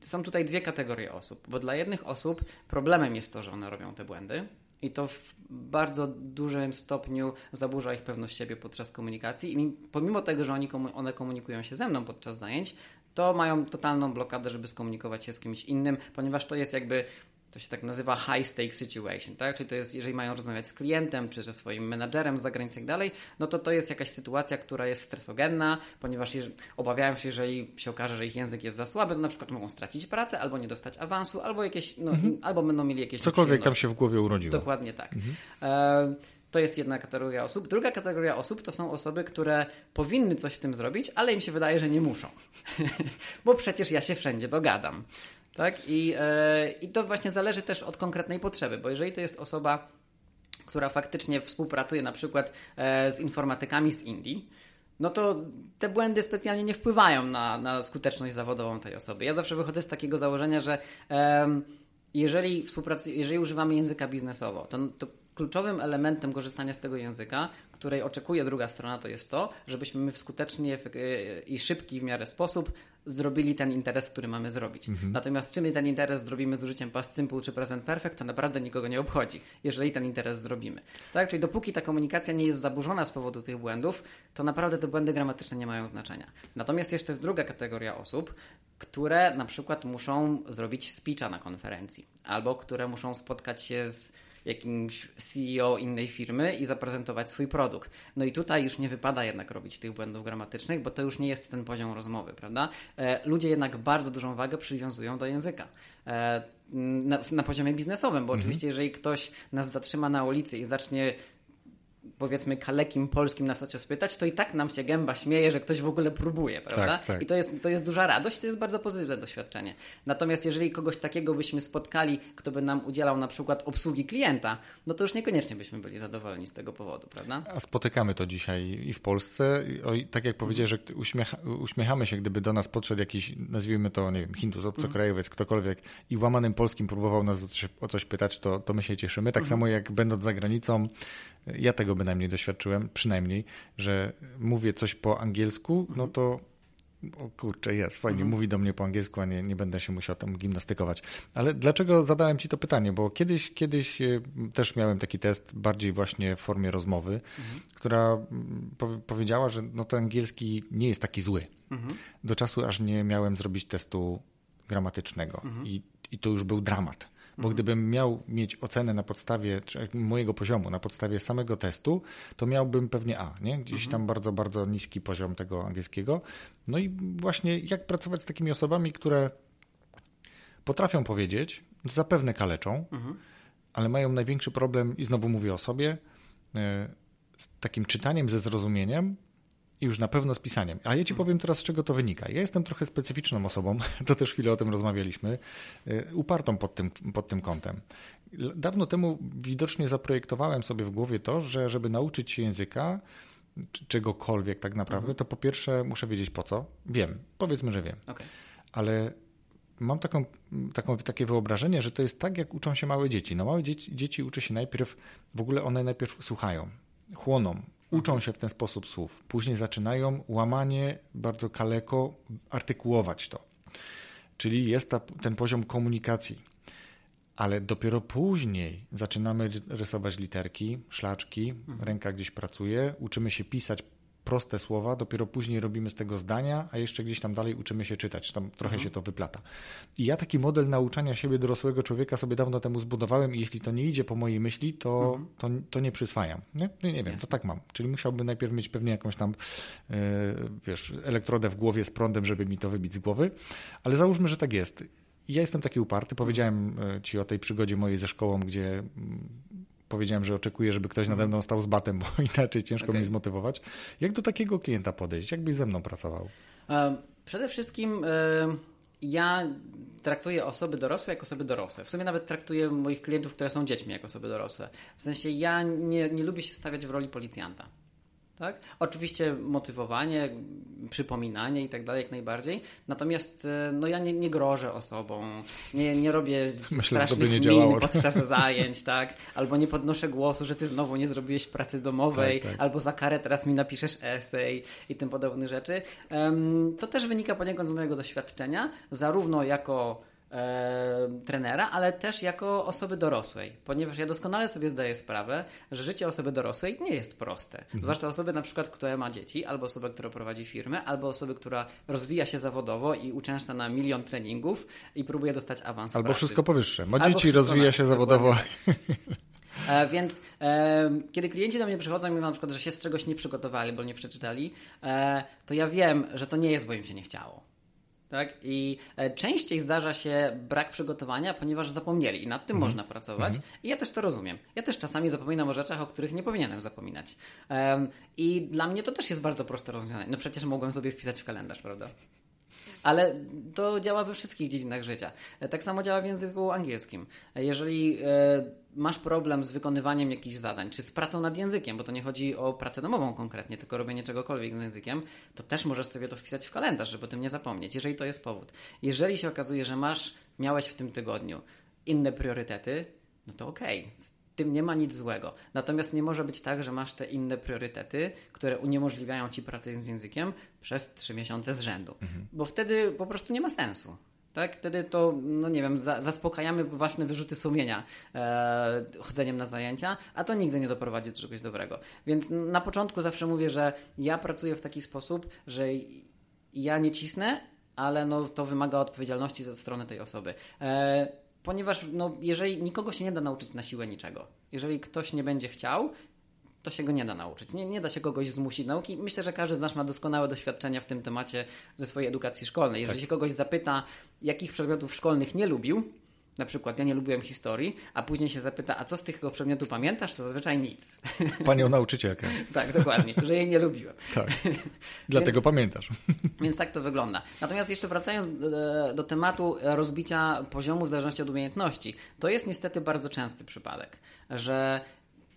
Speaker 2: Są tutaj dwie kategorie osób, bo dla jednych osób problemem jest to, że one robią te błędy, i to w bardzo dużym stopniu zaburza ich pewność siebie podczas komunikacji. I pomimo tego, że oni one komunikują się ze mną podczas zajęć, to mają totalną blokadę, żeby skomunikować się z kimś innym, ponieważ to jest jakby to się tak nazywa high stake situation, tak? Czyli to jest, jeżeli mają rozmawiać z klientem, czy ze swoim menadżerem z zagranicy i tak dalej, no to to jest jakaś sytuacja, która jest stresogenna, ponieważ obawiają się, jeżeli się okaże, że ich język jest za słaby, to na przykład mogą stracić pracę, albo nie dostać awansu, albo jakieś, no, mhm. albo będą mieli jakieś...
Speaker 1: Cokolwiek tam się w głowie urodziło.
Speaker 2: Dokładnie tak. Mhm. E to jest jedna kategoria osób. Druga kategoria osób to są osoby, które powinny coś z tym zrobić, ale im się wydaje, że nie muszą. *laughs* Bo przecież ja się wszędzie dogadam. Tak? I, e, I to właśnie zależy też od konkretnej potrzeby, bo jeżeli to jest osoba, która faktycznie współpracuje na przykład e, z informatykami z Indii, no to te błędy specjalnie nie wpływają na, na skuteczność zawodową tej osoby. Ja zawsze wychodzę z takiego założenia, że jeżeli, współpracujemy, jeżeli używamy języka biznesowo, to, to kluczowym elementem korzystania z tego języka, której oczekuje druga strona, to jest to, żebyśmy my w skuteczny i szybki w miarę sposób zrobili ten interes, który mamy zrobić. Mhm. Natomiast czy my ten interes zrobimy z użyciem past simple czy present perfect, to naprawdę nikogo nie obchodzi, jeżeli ten interes zrobimy. Tak? Czyli dopóki ta komunikacja nie jest zaburzona z powodu tych błędów, to naprawdę te błędy gramatyczne nie mają znaczenia. Natomiast jeszcze jest druga kategoria osób, które na przykład muszą zrobić speecha na konferencji, albo które muszą spotkać się z jakimś CEO innej firmy i zaprezentować swój produkt. No i tutaj już nie wypada jednak robić tych błędów gramatycznych, bo to już nie jest ten poziom rozmowy, prawda? E, ludzie jednak bardzo dużą wagę przywiązują do języka. E, na, na poziomie biznesowym, bo mhm. oczywiście jeżeli ktoś nas zatrzyma na ulicy i zacznie powiedzmy kalekim polskim nas o coś spytać, to i tak nam się gęba śmieje, że ktoś w ogóle próbuje, prawda? Tak, tak. I to jest, to jest duża radość, to jest bardzo pozytywne doświadczenie. Natomiast jeżeli kogoś takiego byśmy spotkali, kto by nam udzielał na przykład obsługi klienta, no to już niekoniecznie byśmy byli zadowoleni z tego powodu, prawda?
Speaker 1: A spotykamy to dzisiaj i w Polsce. O, tak jak powiedziałeś, że uśmiecha, uśmiechamy się, gdyby do nas podszedł jakiś, nazwijmy to, nie wiem, Hindus, obcokrajowiec, ktokolwiek i łamanym polskim próbował nas o coś, o coś pytać, to, to my się cieszymy. Tak mhm. samo jak będąc za granicą, ja tego bynajmniej doświadczyłem, przynajmniej, że mówię coś po angielsku, no to o kurczę, jest, fajnie, mhm. mówi do mnie po angielsku, a nie, nie będę się musiał tam gimnastykować. Ale dlaczego zadałem Ci to pytanie? Bo kiedyś, kiedyś e, też miałem taki test bardziej właśnie w formie rozmowy, mhm. która po powiedziała, że no to angielski nie jest taki zły. Mhm. Do czasu aż nie miałem zrobić testu gramatycznego mhm. i, i to już był dramat bo gdybym miał mieć ocenę na podstawie mojego poziomu, na podstawie samego testu, to miałbym pewnie A, nie? Gdzieś mhm. tam bardzo, bardzo niski poziom tego angielskiego. No i właśnie jak pracować z takimi osobami, które potrafią powiedzieć, zapewne kaleczą, mhm. ale mają największy problem, i znowu mówię o sobie, z takim czytaniem ze zrozumieniem już na pewno z pisaniem. A ja ci powiem teraz, z czego to wynika. Ja jestem trochę specyficzną osobą, *laughs* to też chwilę o tym rozmawialiśmy, upartą pod tym, pod tym kątem. Dawno temu widocznie zaprojektowałem sobie w głowie to, że żeby nauczyć się języka, czegokolwiek tak naprawdę, mhm. to po pierwsze muszę wiedzieć po co. Wiem, powiedzmy, że wiem. Okay. Ale mam taką, taką, takie wyobrażenie, że to jest tak, jak uczą się małe dzieci. No małe dzieci, dzieci uczy się najpierw, w ogóle one najpierw słuchają, chłoną, uczą się w ten sposób słów. Później zaczynają łamanie bardzo kaleko artykułować to. Czyli jest ta, ten poziom komunikacji ale dopiero później zaczynamy rysować literki, szlaczki, mhm. ręka gdzieś pracuje, uczymy się pisać proste słowa, dopiero później robimy z tego zdania, a jeszcze gdzieś tam dalej uczymy się czytać, tam trochę mhm. się to wyplata. I ja taki model nauczania siebie dorosłego człowieka sobie dawno temu zbudowałem i jeśli to nie idzie po mojej myśli, to, mhm. to, to nie przyswajam. Nie, nie, nie wiem, Jasne. to tak mam. Czyli musiałbym najpierw mieć pewnie jakąś tam, yy, wiesz, elektrodę w głowie z prądem, żeby mi to wybić z głowy, ale załóżmy, że tak jest ja jestem taki uparty. Powiedziałem e, ci o tej przygodzie mojej ze szkołą, gdzie mm, powiedziałem, że oczekuję, żeby ktoś nade mną stał z batem, bo *laughs* inaczej ciężko okay. mi zmotywować. Jak do takiego klienta podejść? Jak byś ze mną pracował?
Speaker 2: Przede wszystkim ja traktuję osoby dorosłe jako osoby dorosłe. W sumie nawet traktuję moich klientów, które są dziećmi, jako osoby dorosłe. W sensie ja nie, nie lubię się stawiać w roli policjanta. Tak? Oczywiście motywowanie, przypominanie i tak dalej, jak najbardziej. Natomiast e, no, ja nie, nie grożę osobą, nie, nie robię *laughs* Myślę, strasznych nie *laughs* podczas zajęć, tak? albo nie podnoszę głosu, że ty znowu nie zrobiłeś pracy domowej, tak, tak. albo za karę teraz mi napiszesz esej i tym podobne rzeczy. To też wynika poniekąd z mojego doświadczenia, zarówno jako e, trenera, ale też jako osoby dorosłej, ponieważ ja doskonale sobie zdaję sprawę, że życie osoby dorosłej nie jest proste. Mhm. Zwłaszcza osoby na przykład, która ma dzieci, albo osoba, która prowadzi firmę, albo osoby, która rozwija się zawodowo i uczęszcza na milion treningów i próbuje dostać awans.
Speaker 1: Albo wszystko powyższe. Ma dzieci, rozwija się zawodowo.
Speaker 2: E, więc e, kiedy klienci do mnie przychodzą i mówią na przykład, że się z czegoś nie przygotowali, bo nie przeczytali, e, to ja wiem, że to nie jest, bo im się nie chciało. Tak? I e, częściej zdarza się brak przygotowania, ponieważ zapomnieli i nad tym mhm. można pracować. Mhm. I ja też to rozumiem. Ja też czasami zapominam o rzeczach, o których nie powinienem zapominać. Um, I dla mnie to też jest bardzo proste rozwiązanie. No przecież mogłem sobie wpisać w kalendarz, prawda? Ale to działa we wszystkich dziedzinach życia. Tak samo działa w języku angielskim. Jeżeli e, masz problem z wykonywaniem jakichś zadań, czy z pracą nad językiem, bo to nie chodzi o pracę domową konkretnie, tylko robienie czegokolwiek z językiem, to też możesz sobie to wpisać w kalendarz, żeby o tym nie zapomnieć, jeżeli to jest powód. Jeżeli się okazuje, że masz, miałeś w tym tygodniu inne priorytety, no to okej, okay tym nie ma nic złego. Natomiast nie może być tak, że masz te inne priorytety, które uniemożliwiają ci pracę z językiem przez trzy miesiące z rzędu. Mhm. Bo wtedy po prostu nie ma sensu. Tak? Wtedy to, no nie wiem, za, zaspokajamy ważne wyrzuty sumienia e, chodzeniem na zajęcia, a to nigdy nie doprowadzi do czegoś dobrego. Więc na początku zawsze mówię, że ja pracuję w taki sposób, że ja nie cisnę, ale no, to wymaga odpowiedzialności ze strony tej osoby. E, ponieważ no, jeżeli nikogo się nie da nauczyć na siłę niczego. Jeżeli ktoś nie będzie chciał, to się go nie da nauczyć. Nie, nie da się kogoś zmusić nauki. Myślę, że każdy z nas ma doskonałe doświadczenia w tym temacie ze swojej edukacji szkolnej. Jeżeli tak. się kogoś zapyta, jakich przedmiotów szkolnych nie lubił, na przykład ja nie lubiłem historii, a później się zapyta, a co z tego przedmiotu pamiętasz? To zazwyczaj nic. *laughs*
Speaker 1: Panią nauczycielkę.
Speaker 2: tak, dokładnie, że jej nie lubiłem.
Speaker 1: tak, *laughs* dlatego więc, pamiętasz. *laughs*
Speaker 2: więc tak to wygląda. Natomiast jeszcze wracając do, do tematu rozbicia poziomu w zależności od umiejętności, to jest niestety bardzo częsty przypadek, że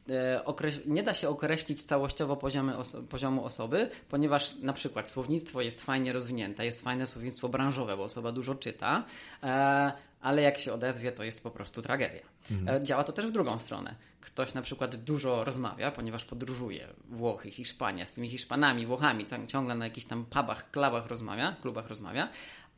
Speaker 2: e, nie da się określić całościowo oso poziomu osoby, ponieważ na przykład słownictwo jest fajnie rozwinięte, jest fajne słownictwo branżowe, bo osoba dużo czyta, e, ale jak się odezwie, to jest po prostu tragedia. Mhm. E, działa to też w drugą stronę. Ktoś na przykład dużo rozmawia, ponieważ podróżuje Włochy, Hiszpania, z tymi Hiszpanami, Włochami, ciągle na jakichś tam pubach, klubach rozmawia, klubach rozmawia,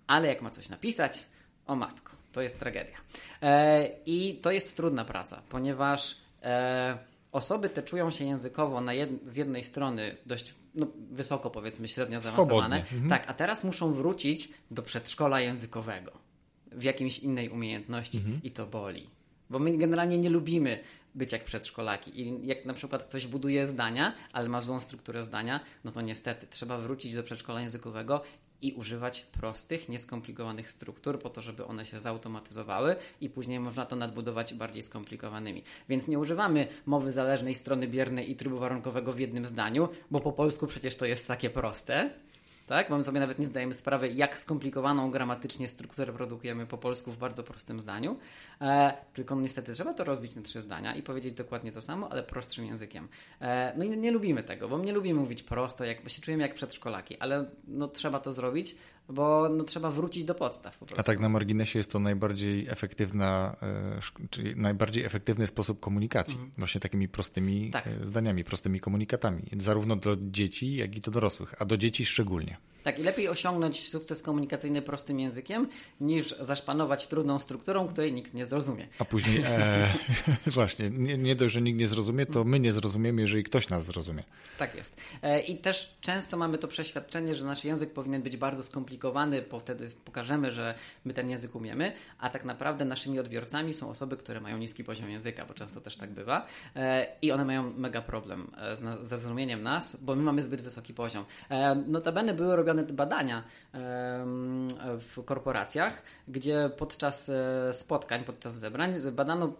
Speaker 2: ale jak ma coś napisać, o matko, to jest tragedia. E, I to jest trudna praca, ponieważ e, osoby te czują się językowo jed z jednej strony dość no, wysoko, powiedzmy, średnio zaawansowane. Mhm. Tak, a teraz muszą wrócić do przedszkola językowego w jakiejś innej umiejętności mhm. i to boli. Bo my generalnie nie lubimy być jak przedszkolaki. I jak na przykład ktoś buduje zdania, ale ma złą strukturę zdania, no to niestety trzeba wrócić do przedszkola językowego i używać prostych, nieskomplikowanych struktur po to, żeby one się zautomatyzowały i później można to nadbudować bardziej skomplikowanymi. Więc nie używamy mowy zależnej, strony biernej i trybu warunkowego w jednym zdaniu, bo po polsku przecież to jest takie proste tak? Bo my sobie nawet nie zdajemy sprawy, jak skomplikowaną gramatycznie strukturę produkujemy po polsku w bardzo prostym zdaniu. E, tylko no, niestety trzeba to rozbić na trzy zdania i powiedzieć dokładnie to samo, ale prostszym językiem. E, no i nie lubimy tego, bo nie lubimy mówić prosto, jak, bo się czujemy jak przedszkolaki, ale no, trzeba to zrobić, bo no, trzeba wrócić do podstaw.
Speaker 1: A tak na marginesie jest to najbardziej efektywna, e, czyli najbardziej efektywny sposób komunikacji, mhm. właśnie takimi prostymi tak. E, zdaniami, prostymi komunikatami, zarówno do dzieci, jak i do dorosłych, a do dzieci szczególnie.
Speaker 2: Tak, i lepiej osiągnąć sukces komunikacyjny prostym językiem, niż zaszpanować trudną strukturą, której nikt nie zrozumie.
Speaker 1: A później, e, *laughs* właśnie, nie, nie dość, że nikt nie zrozumie, to my nie zrozumiemy, jeżeli ktoś nas zrozumie.
Speaker 2: Tak jest. E, I też często mamy to przeświadczenie, że nasz język powinien być bardzo skomplikowany, bo wtedy pokażemy, że my ten język umiemy, a tak naprawdę naszymi odbiorcami są osoby, które mają niski poziom języka, bo często też tak bywa. E, I one mają mega problem e, z zrozumieniem nas, bo my mamy zbyt wysoki poziom. E, notabene były robione robione badania w korporacjach, gdzie podczas e, spotkań, podczas zebrań badano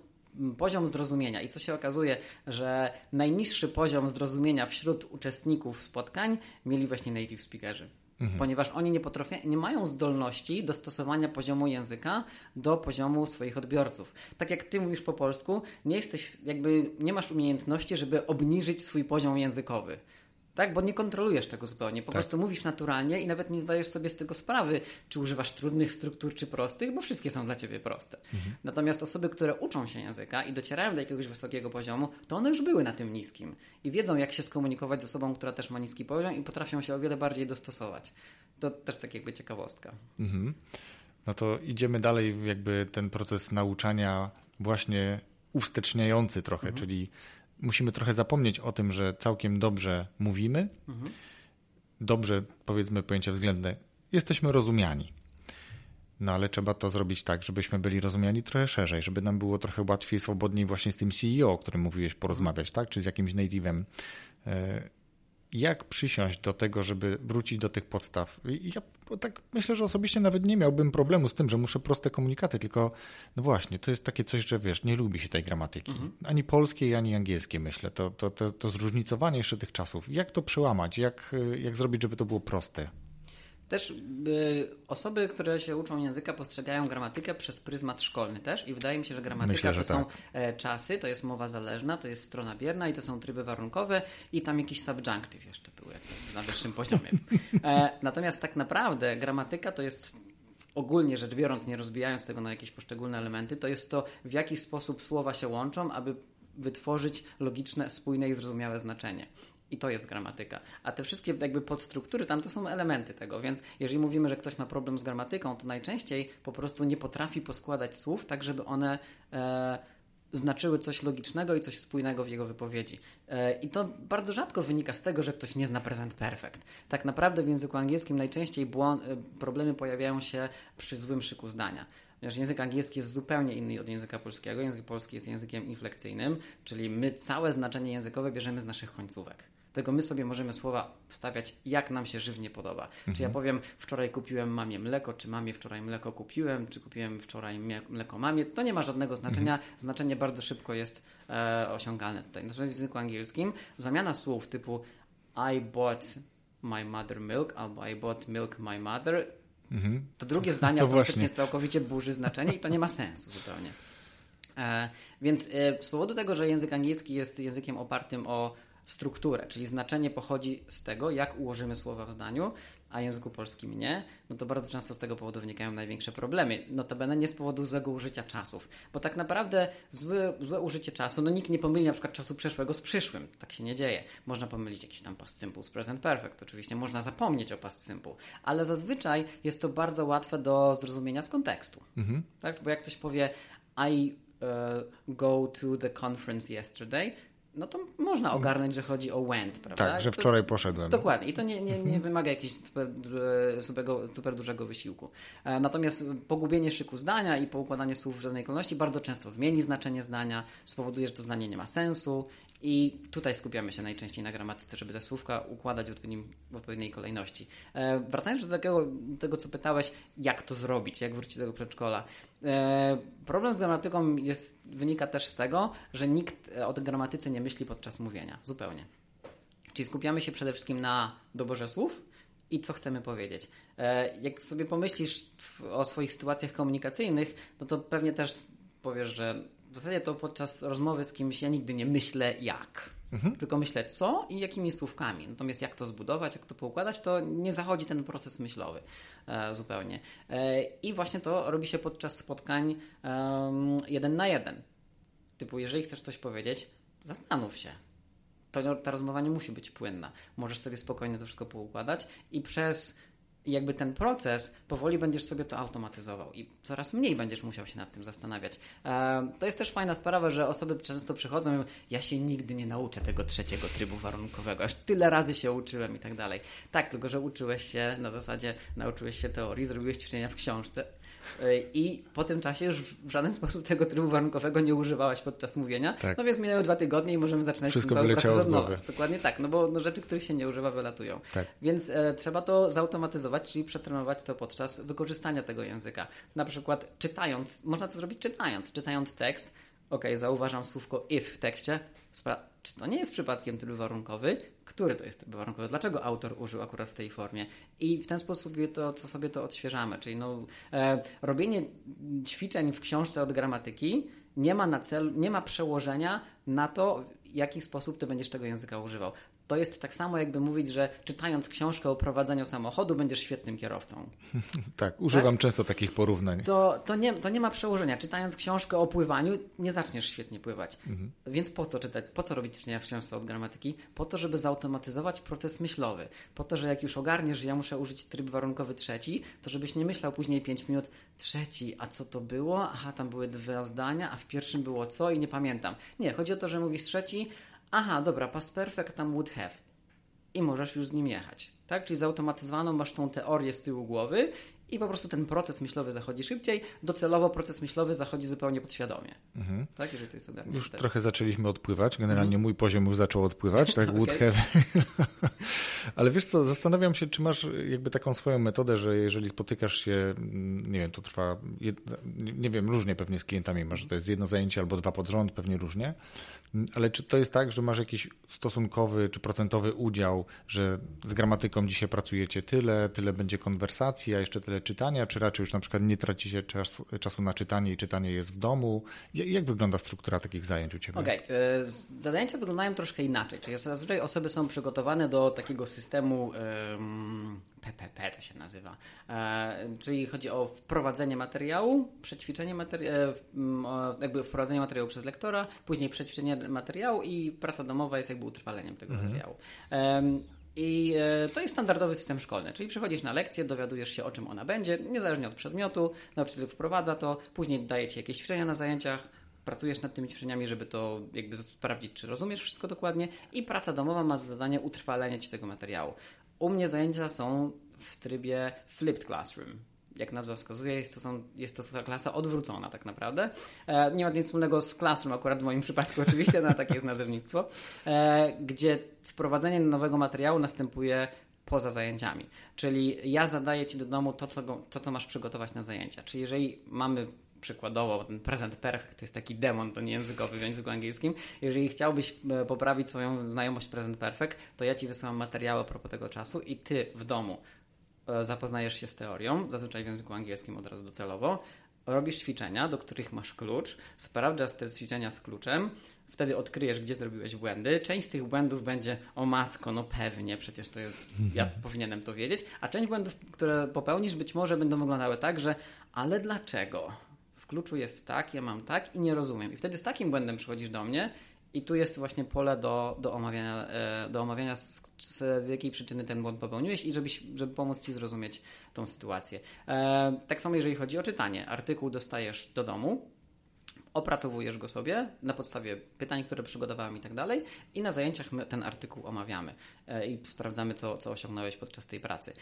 Speaker 2: poziom zrozumienia i co się okazuje, że najniższy poziom zrozumienia wśród uczestników spotkań mieli właśnie native speakerzy. Mhm. Ponieważ oni nie, potrafią, nie mają zdolności dostosowania poziomu języka do poziomu swoich odbiorców. Tak jak ty mówisz po polsku, nie jesteś, jakby nie masz umiejętności, żeby obniżyć swój poziom językowy. Tak, bo nie kontrolujesz tego zupełnie. Po tak. prostu mówisz naturalnie i nawet nie zdajesz sobie z tego sprawy, czy używasz trudnych struktur, czy prostych, bo wszystkie są dla ciebie proste. Mhm. Natomiast osoby, które uczą się języka i docierają do jakiegoś wysokiego poziomu, to one już były na tym niskim i wiedzą, jak się skomunikować z osobą, która też ma niski poziom i potrafią się o wiele bardziej dostosować. To też tak jakby ciekawostka. Mhm.
Speaker 1: No to idziemy dalej, jakby ten proces nauczania właśnie uwsteczniający trochę, mhm. czyli musimy trochę zapomnieć o tym, że całkiem dobrze mówimy, mhm. dobrze powiedzmy pojęcia względne, jesteśmy rozumiani. No ale trzeba to zrobić tak, żebyśmy byli rozumiani trochę szerzej, żeby nam było trochę łatwiej, swobodniej właśnie z tym CEO, o którym mówiłeś, porozmawiać, tak? Czy z jakimś native'em jak przysiąść do tego, żeby wrócić do tych podstaw. Ja tak myślę, że osobiście nawet nie miałbym problemu z tym, że muszę proste komunikaty, tylko no właśnie, to jest takie coś, że wiesz, nie lubi się tej gramatyki. Mhm. Ani polskiej, ani angielskiej myślę. To, to, to, to zróżnicowanie jeszcze tych czasów. Jak to przełamać? Jak, jak zrobić, żeby to było proste?
Speaker 2: Też y, osoby, które się uczą języka, postrzegają gramatykę przez pryzmat szkolny też i wydaje mi się, że gramatyka Myślę, że to tak. są e, czasy, to jest mowa zależna, to jest strona bierna i to są tryby warunkowe i tam jakiś subjunctive jeszcze był na wyższym poziomie. E, natomiast tak naprawdę gramatyka to jest ogólnie rzecz biorąc, nie rozbijając tego na jakieś poszczególne elementy, to jest to, w jaki sposób słowa się łączą, aby wytworzyć logiczne, spójne i zrozumiałe znaczenie. I to jest gramatyka. A te wszystkie jakby podstruktury tam to są elementy tego, więc jeżeli mówimy, że ktoś ma problem z gramatyką, to najczęściej po prostu nie potrafi poskładać słów tak, żeby one e, znaczyły coś logicznego i coś spójnego w jego wypowiedzi. E, I to bardzo rzadko wynika z tego, że ktoś nie zna present perfect. Tak naprawdę w języku angielskim najczęściej błąd, e, problemy pojawiają się przy złym szyku zdania ponieważ język angielski jest zupełnie inny od języka polskiego. Język polski jest językiem inflekcyjnym, czyli my całe znaczenie językowe bierzemy z naszych końcówek. Tego my sobie możemy słowa wstawiać, jak nam się żywnie podoba. Mhm. Czy ja powiem, wczoraj kupiłem mamie mleko, czy mamie wczoraj mleko kupiłem, czy kupiłem wczoraj mleko mamie, to nie ma żadnego znaczenia. Mhm. Znaczenie bardzo szybko jest e, osiągalne tutaj. Natomiast w języku angielskim zamiana słów typu I bought my mother milk albo I bought milk my mother, mhm. to drugie zdanie automatycznie całkowicie burzy znaczenie i to nie ma sensu zupełnie. E, więc e, z powodu tego, że język angielski jest językiem opartym o strukturę, czyli znaczenie pochodzi z tego, jak ułożymy słowa w zdaniu, a języku polskim nie, no to bardzo często z tego powodu wynikają największe problemy. Notabene nie z powodu złego użycia czasów, bo tak naprawdę złe, złe użycie czasu, no nikt nie pomyli na przykład czasu przeszłego z przyszłym, tak się nie dzieje. Można pomylić jakiś tam past simple z present perfect, oczywiście można zapomnieć o past simple, ale zazwyczaj jest to bardzo łatwe do zrozumienia z kontekstu. Mhm. Tak? Bo jak ktoś powie I uh, go to the conference yesterday, no to można ogarnąć, że chodzi o went, prawda?
Speaker 1: Tak, że wczoraj poszedłem.
Speaker 2: Dokładnie i to nie, nie, nie wymaga jakiegoś super, super, super, dużego wysiłku. E, natomiast pogubienie szyku zdania i poukładanie słów w żadnej kolejności bardzo często zmieni znaczenie zdania, spowoduje, że to zdanie nie ma sensu I tutaj skupiamy się najczęściej na gramatyce, żeby te słówka układać w, w odpowiedniej kolejności. E, wracając do tego, co pytałeś, jak to zrobić, jak wrócić do tego przedszkola. E, problem z gramatyką jest, wynika też z tego, że nikt o gramatyce nie myśli podczas mówienia. Zupełnie. Czyli skupiamy się przede wszystkim na doborze słów i co chcemy powiedzieć. E, jak sobie pomyślisz o swoich sytuacjach komunikacyjnych, no to pewnie też powiesz, że w zasadzie to podczas rozmowy z kimś ja nigdy nie myślę jak. Mhm. Tylko myślę co i jakimi słówkami. Natomiast jak to zbudować, jak to poukładać, to nie zachodzi ten proces myślowy e, zupełnie. E, I właśnie to robi się podczas spotkań um, jeden na jeden. Typu, jeżeli chcesz coś powiedzieć, zastanów się. To, ta rozmowa nie musi być płynna. Możesz sobie spokojnie to wszystko poukładać i przez jakby ten proces powoli będziesz sobie to automatyzował i coraz mniej będziesz musiał się nad tym zastanawiać. To jest też fajna sprawa, że osoby często przychodzą i mówią, ja się nigdy nie nauczę tego trzeciego trybu warunkowego, aż tyle razy się uczyłem i tak dalej. Tak, tylko że uczyłeś się na zasadzie, nauczyłeś się teorii, zrobiłeś ćwiczenia w książce, i po tym czasie już w żaden *laughs* sposób tego trybu warunkowego nie używałaś podczas mówienia. Tak. No więc minęły dwa tygodnie i możemy zaczynać
Speaker 1: Wszystko pracę z głowy.
Speaker 2: Dokładnie tak, no bo no, rzeczy, których się nie używa, wylatują. Tak. Więc e, trzeba to zautomatyzować, czyli przetrenować to podczas wykorzystania tego języka. Na przykład czytając, można to zrobić czytając, czytając tekst, ok, zauważam słówko if w tekście, Spra czy to nie jest przypadkiem tryb warunkowy? Który to jest tryb warunkowy? Dlaczego autor użył akurat w tej formie? I w ten sposób to, to sobie to odświeżamy. Czyli no, e, robienie ćwiczeń w książce od gramatyki nie ma, na celu, nie ma przełożenia na to, w jaki sposób ty będziesz tego języka używał to jest tak samo, jakby mówić, że czytając książkę o prowadzeniu samochodu, będziesz świetnym kierowcą. *laughs*
Speaker 1: tak, używam tak? często takich porównań.
Speaker 2: To, to, nie, to nie ma przełożenia. Czytając książkę o pływaniu, nie zaczniesz świetnie pływać. Mhm. Więc po co czytać? Po co robić ćwiczenia w książce od gramatyki? Po to, żeby zautomatyzować proces myślowy. Po to, że jak już ogarniesz, że ja muszę użyć tryb warunkowy trzeci, to żebyś nie myślał później 5 minut, trzeci, a co to było? Aha, tam były dwa zdania, a w pierwszym było co i nie pamiętam. Nie, chodzi o to, że mówisz trzeci, aha, dobra, past perfect tam would have. I możesz już z nim jechać. Tak? Czyli zautomatyzowaną masz tą teorię z tyłu głowy i po prostu ten proces myślowy zachodzi szybciej. Docelowo proces myślowy zachodzi zupełnie podświadomie. Mhm. Tak, jeżeli to jest
Speaker 1: ogarnięte. Już trochę zaczęliśmy odpływać. Generalnie mhm. mój poziom już zaczął odpływać, tak? *laughs* Would have. *laughs* Ale wiesz co, zastanawiam się, czy masz jakby taką swoją metodę, że jeżeli spotykasz się, nie wiem, to trwa, nie wiem, różnie pewnie z klientami masz, że to jest jedno zajęcie albo dwa pod rząd, pewnie różnie. Ale czy to jest tak, że masz jakiś stosunkowy czy procentowy udział, że z gramatyką dzisiaj pracujecie tyle, tyle będzie konwersacji, a jeszcze tyle czytania, czy raczej już na przykład nie traci się czas, czasu na czytanie i czytanie jest w domu? Jak wygląda struktura takich zajęć u Ciebie?
Speaker 2: Okej, okay. zajęcia wyglądają troszkę inaczej, czyli zazwyczaj osoby są przygotowane do takiego systemu um, PPP to się nazywa, e, czyli chodzi o wprowadzenie materiału, przećwiczenie materiału, e, jakby wprowadzenie materiału przez lektora, później przećwiczenie materiału i praca domowa jest jakby utrwaleniem tego mhm. materiału. I e, to jest standardowy system szkolny, czyli przychodzisz na lekcję, dowiadujesz się o czym ona będzie, niezależnie od przedmiotu, nauczyciel wprowadza to, później daje ci jakieś ćwiczenia na zajęciach, pracujesz nad tymi ćwiczeniami, żeby to jakby sprawdzić, czy rozumiesz wszystko dokładnie i praca domowa ma za zadanie utrwalenie ci tego materiału. U mnie zajęcia są w trybie flipped classroom, jak nazwa wskazuje, jest to, są, jest to klasa odwrócona tak naprawdę. E, nie ma nic wspólnego z Classroom, akurat w moim przypadku *laughs* oczywiście, no takie jest nazewnictwo, e, gdzie wprowadzenie nowego materiału następuje poza zajęciami. Czyli ja zadaję Ci do domu to, co, to, co masz przygotować na zajęcia. Czyli jeżeli mamy przykładowo ten present perfect to jest taki demon, to nie językowy w języku angielskim. Jeżeli chciałbyś e, poprawić swoją znajomość present perfect, to ja Ci wysyłam materiały a propos tego czasu i Ty w domu E, zapoznajesz się z teorią, zazwyczaj w języku angielskim od razu docelowo, robisz ćwiczenia, do których masz klucz, sprawdzasz te ćwiczenia z kluczem, wtedy odkryjesz, gdzie zrobiłeś błędy. Część z tych błędów będzie, o matko, no pewnie, przecież to jest, *laughs* ja powinienem to wiedzieć, a część błędów, które popełnisz, być może będą wyglądały tak, że ale dlaczego? Kluczu jest tak, ja mam tak i nie rozumiem. I wtedy z takim błędem przychodzisz do mnie i tu jest właśnie pole do, do omawiania, e, do omawiania z, z, z, jakiej przyczyny ten błąd popełniłeś i żebyś, żeby pomóc Ci zrozumieć tą sytuację. E, tak samo jeżeli chodzi o czytanie. Artykuł dostajesz do domu, opracowujesz go sobie na podstawie pytań, które przygotowałem i tak dalej i na zajęciach my ten artykuł omawiamy e, i sprawdzamy, co, co osiągnąłeś podczas tej pracy.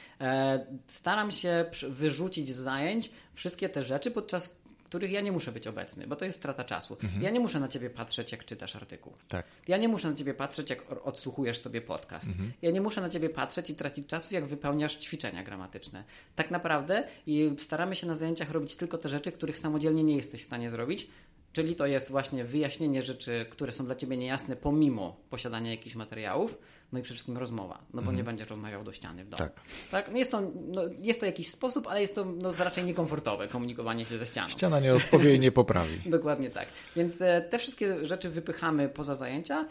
Speaker 2: Staram się wyrzucić z zajęć wszystkie te rzeczy, podczas których ja nie muszę być obecny, bo to jest strata czasu.
Speaker 1: Mhm.
Speaker 2: Ja nie muszę na ciebie patrzeć, jak czytasz artykuł.
Speaker 1: Tak.
Speaker 2: Ja nie muszę na ciebie patrzeć, jak odsłuchujesz sobie podcast.
Speaker 1: Mhm.
Speaker 2: Ja nie muszę na ciebie patrzeć i tracić czasu, jak wypełniasz ćwiczenia gramatyczne. Tak naprawdę i staramy się na zajęciach robić tylko te rzeczy, których samodzielnie nie jesteś w stanie zrobić. Czyli to jest właśnie wyjaśnienie rzeczy, które są dla ciebie niejasne, pomimo posiadania jakichś materiałów, no i przede wszystkim rozmowa, no bo nie będziesz rozmawiał do ściany w domu.
Speaker 1: Mhm. Tak.
Speaker 2: tak? No jest, to, no jest to jakiś sposób, ale jest to no, raczej niekomfortowe komunikowanie się ze ścianą.
Speaker 1: Ściana nie odpowie i nie poprawi. *laughs*
Speaker 2: Dokładnie tak. Więc e, te wszystkie rzeczy wypychamy poza zajęcia.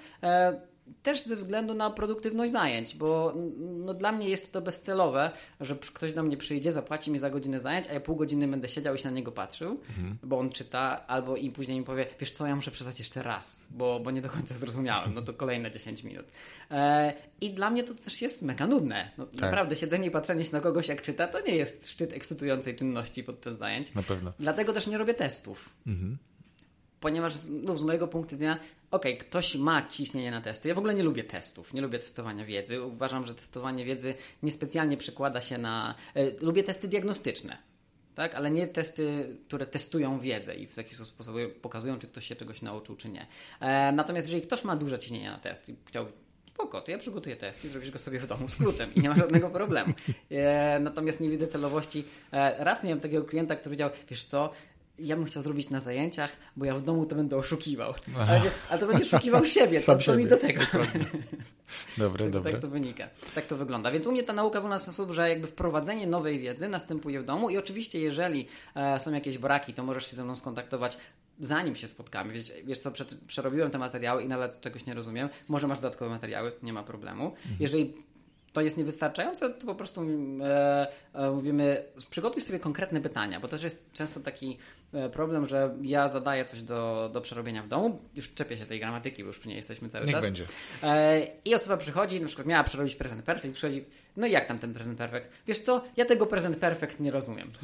Speaker 2: Też ze względu na produktywność zajęć, bo no, dla mnie jest to bezcelowe, że ktoś do mnie przyjdzie, zapłaci mi za godzinę zajęć, a ja pół godziny będę siedział i się na niego patrzył, bo on czyta, albo i później mi powie, wiesz co, ja muszę przeczytać jeszcze raz, bo, bo nie do końca zrozumiałem, no to kolejne 10 minut. E, I dla mnie to też jest mega nudne. No, Naprawdę, siedzenie i patrzenie się na kogoś jak czyta, to nie jest szczyt ekscytującej czynności podczas zajęć.
Speaker 1: Na pewno.
Speaker 2: Dlatego też nie robię testów. Ponieważ z- no, z mojego punktu widzenia, okej, ktoś ma ciśnienie na testy. Ja w ogóle nie lubię testów, nie lubię testowania wiedzy. Uważam, że testowanie wiedzy niespecjalnie przekłada się na. E, lubię testy diagnostyczne. Tak, ale nie testy, które testują wiedzę i w taki sposób pokazują, czy ktoś się czegoś nauczył, czy nie. E, natomiast jeżeli ktoś ma duże ciśnienie na test i chciałby Spoko, to ja przygotuję test i zrobisz go sobie w domu z kluczem i nie ma żadnego problemu. E, natomiast nie widzę celowości. E, raz miałem takiego klienta, który powiedział, wiesz co, ja bym chciał zrobić na zajęciach, bo ja w domu to będę oszukiwał. Ale, ale to będzie oszukiwał *laughs* siebie,
Speaker 1: Sam
Speaker 2: to, to mi do tego.
Speaker 1: Dobre,
Speaker 2: Tak,
Speaker 1: dobre.
Speaker 2: tak to wynika. Tak to wygląda. Więc u mnie ta nauka wygląda w ten sposób, że jakby wprowadzenie nowej wiedzy następuje w domu i oczywiście jeżeli e, są jakieś braki, to możesz się ze mną skontaktować zanim się spotkamy. Wiesz, wiesz co, prze, przerobiłem te materiały i nawet czegoś nie rozumiem. Może masz dodatkowe materiały, nie ma problemu. Jeżeli to jest niewystarczające, to po prostu e, e, mówimy, przygotuj sobie konkretne pytania, bo też jest często taki problem, że ja zadaję coś do, do przerobienia w domu, już czepię się tej gramatyki, bo już przy niej jesteśmy cały
Speaker 1: Niech
Speaker 2: czas.
Speaker 1: będzie.
Speaker 2: E, I osoba przychodzi, na przykład miała przerobić prezent perfect i przychodzi, no i jak tam ten prezent perfect? Wiesz co, ja tego prezent perfect nie rozumiem. *laughs*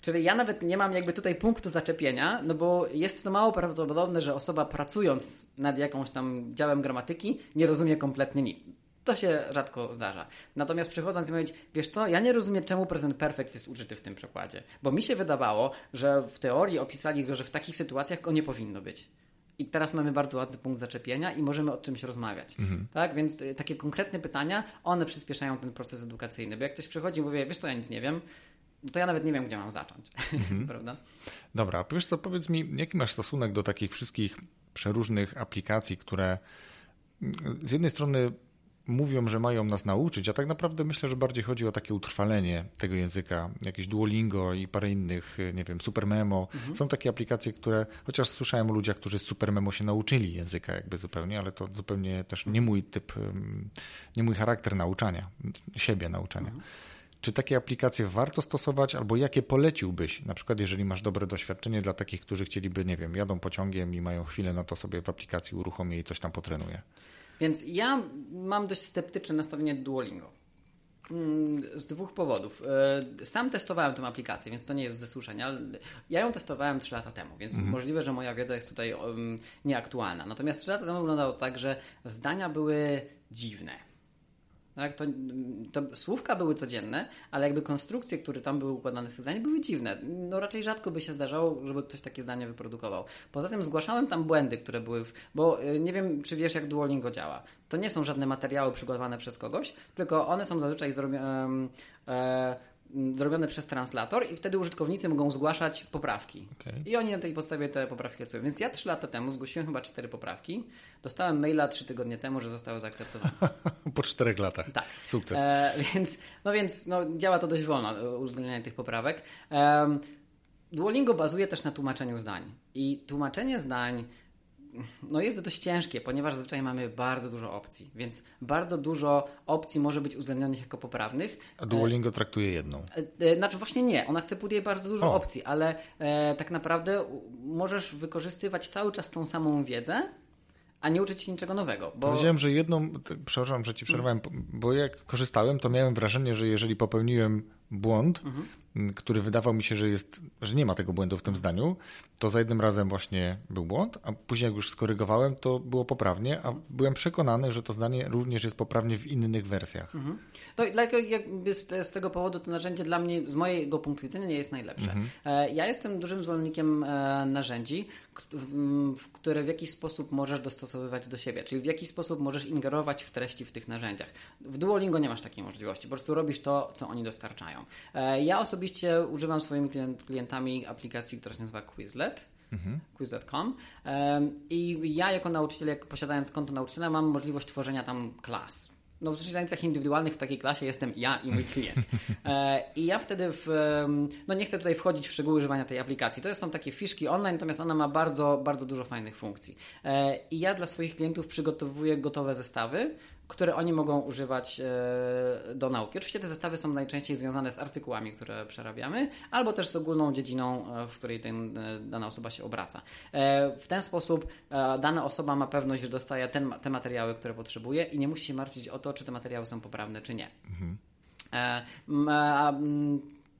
Speaker 2: Czyli ja nawet nie mam jakby tutaj punktu zaczepienia, no bo jest to mało prawdopodobne, że osoba pracując nad jakąś tam działem gramatyki nie rozumie kompletnie nic. To się rzadko zdarza. Natomiast przychodząc i mówić, wiesz co, ja nie rozumiem, czemu prezent perfect jest użyty w tym przykładzie. Bo mi się wydawało, że w teorii opisali go, że w takich sytuacjach go nie powinno być. I teraz mamy bardzo ładny punkt zaczepienia i możemy o czymś rozmawiać. Tak? Więc y, takie konkretne pytania, one przyspieszają ten proces edukacyjny. Bo jak ktoś przychodzi i mówi, wiesz co, ja nic nie wiem, to ja nawet nie wiem, gdzie mam zacząć. *laughs* Prawda?
Speaker 1: Dobra, a wiesz co, powiedz mi, jaki masz stosunek do takich wszystkich przeróżnych aplikacji, które mm, z jednej strony mówią, że mają nas nauczyć, a tak naprawdę myślę, że bardziej chodzi o takie utrwalenie tego języka. Jakieś Duolingo i parę innych, nie wiem, Supermemo. Są takie aplikacje, które, chociaż słyszałem o ludziach, którzy z Supermemo się nauczyli języka jakby zupełnie, ale to zupełnie też nie mój typ, nie mój charakter nauczania, siebie nauczania. Czy takie aplikacje warto stosować, albo jakie poleciłbyś? Na przykład, jeżeli masz dobre doświadczenie dla takich, którzy chcieliby, nie wiem, jadą pociągiem i mają chwilę, no to sobie w aplikacji uruchomię i coś tam potrenuję.
Speaker 2: Więc ja mam dość sceptyczne nastawienie do Duolingo. Mm, Z dwóch powodów. E, Sam testowałem tę aplikację, więc to nie jest ze słyszenia. ale Ja ją testowałem 3 lata temu, więc możliwe, że moja wiedza jest tutaj nieaktualna. Natomiast 3 lata temu wyglądało tak, że zdania były dziwne. Tak, to, to słówka były codzienne, ale jakby konstrukcje, które tam były układane z tych zdań, były dziwne. No raczej rzadko by się zdarzało, żeby ktoś takie zdanie wyprodukował. Poza tym zgłaszałem tam błędy, które były, w, bo y, nie wiem, czy wiesz, jak Duolingo działa. To nie są żadne materiały przygotowane przez kogoś, tylko one są zazwyczaj zrobione. E, zrobione przez translator i wtedy użytkownicy mogą zgłaszać poprawki.
Speaker 1: Okej.
Speaker 2: I oni na tej podstawie te poprawki ocenują. Więc ja trzy lata temu zgłosiłem chyba cztery poprawki. Dostałem maila trzy tygodnie temu, że zostały zaakceptowane. *laughs*
Speaker 1: Po czterech latach.
Speaker 2: Tak.
Speaker 1: Sukces.
Speaker 2: E, więc no więc no, działa to dość wolno, e, uwzględnianie tych poprawek. Em, Duolingo bazuje też na tłumaczeniu zdań. I tłumaczenie zdań no jest dość ciężkie, ponieważ zazwyczaj mamy bardzo dużo opcji, więc bardzo dużo opcji może być uwzględnionych jako poprawnych.
Speaker 1: A Duolingo traktuje jedną.
Speaker 2: E, e, Znaczy właśnie nie, on akceptuje bardzo dużo
Speaker 1: O.
Speaker 2: opcji, ale e, tak naprawdę możesz wykorzystywać cały czas tą samą wiedzę, a nie uczyć się niczego nowego. Bo...
Speaker 1: Powiedziałem, że jedną, przepraszam, że ci przerwałem, bo jak korzystałem, to miałem wrażenie, że jeżeli popełniłem błąd, który wydawał mi się, że jest, że nie ma tego błędu w tym zdaniu, to za jednym razem właśnie był błąd, a później jak już skorygowałem, to było poprawnie, a byłem przekonany, że to zdanie również jest poprawnie w innych wersjach. Mhm.
Speaker 2: To jakby z, z, tego powodu to narzędzie dla mnie, z mojego punktu widzenia, nie jest najlepsze. Mhm. E, ja jestem dużym zwolennikiem e, narzędzi, które w jakiś sposób możesz dostosowywać do siebie, czyli w jaki sposób możesz ingerować w treści w tych narzędziach. W Duolingo nie masz takiej możliwości, po prostu robisz to, co oni dostarczają. E, ja osobiście używam swoimi klientami aplikacji, która się nazywa Quizlet. Mhm. quiz.com i ja jako nauczyciel, jak posiadając konto nauczyciela mam możliwość tworzenia tam klas, no w zajęciach indywidualnych w takiej klasie jestem ja i mój klient. *laughs* E, I ja wtedy, w, no nie chcę tutaj wchodzić w szczegóły używania tej aplikacji. To są takie fiszki online, natomiast ona ma bardzo, bardzo dużo fajnych funkcji. E, I ja dla swoich klientów przygotowuję gotowe zestawy, które oni mogą używać e, do nauki. Oczywiście te zestawy są najczęściej związane z artykułami, które przerabiamy, albo też z ogólną dziedziną, e, w której ten, e, dana osoba się obraca. W ten sposób dana osoba ma pewność, że dostaje ten, te materiały, które potrzebuje i nie musi się martwić o to, czy te materiały są poprawne, czy nie. Mhm.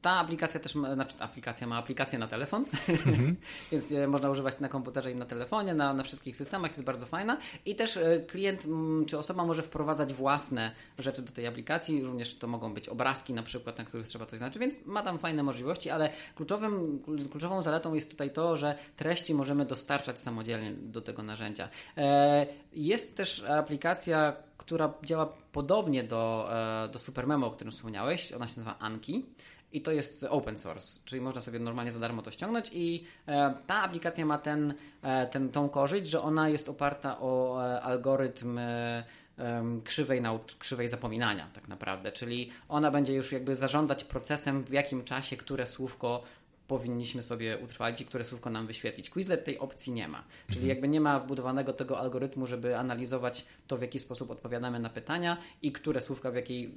Speaker 2: Ta aplikacja też ma, znaczy aplikacja ma aplikację na telefon, mm-hmm. *laughs* więc e, można używać na komputerze i na telefonie, na, na wszystkich systemach, jest bardzo fajna. I też e, klient czy osoba może wprowadzać własne rzeczy do tej aplikacji, również to mogą być obrazki na przykład, na których trzeba coś znaczyć, więc ma tam fajne możliwości, ale kluczowym, kluczową zaletą jest tutaj to, że treści możemy dostarczać samodzielnie do tego narzędzia. E, jest też aplikacja, która działa podobnie do, do Supermemo, o którym wspomniałeś. Ona się nazywa Anki. I to jest open source, czyli można sobie normalnie za darmo to ściągnąć i e, ta aplikacja ma ten, e, ten, tą korzyść, że ona jest oparta o e, algorytm krzywej, krzywej zapominania tak naprawdę, czyli ona będzie już jakby zarządzać procesem, w jakim czasie które słówko powinniśmy sobie utrwalić i które słówko nam wyświetlić. Quizlet tej opcji nie ma, czyli mhm. jakby nie ma wbudowanego tego algorytmu, żeby analizować to, w jaki sposób odpowiadamy na pytania i które słówka w jakiej,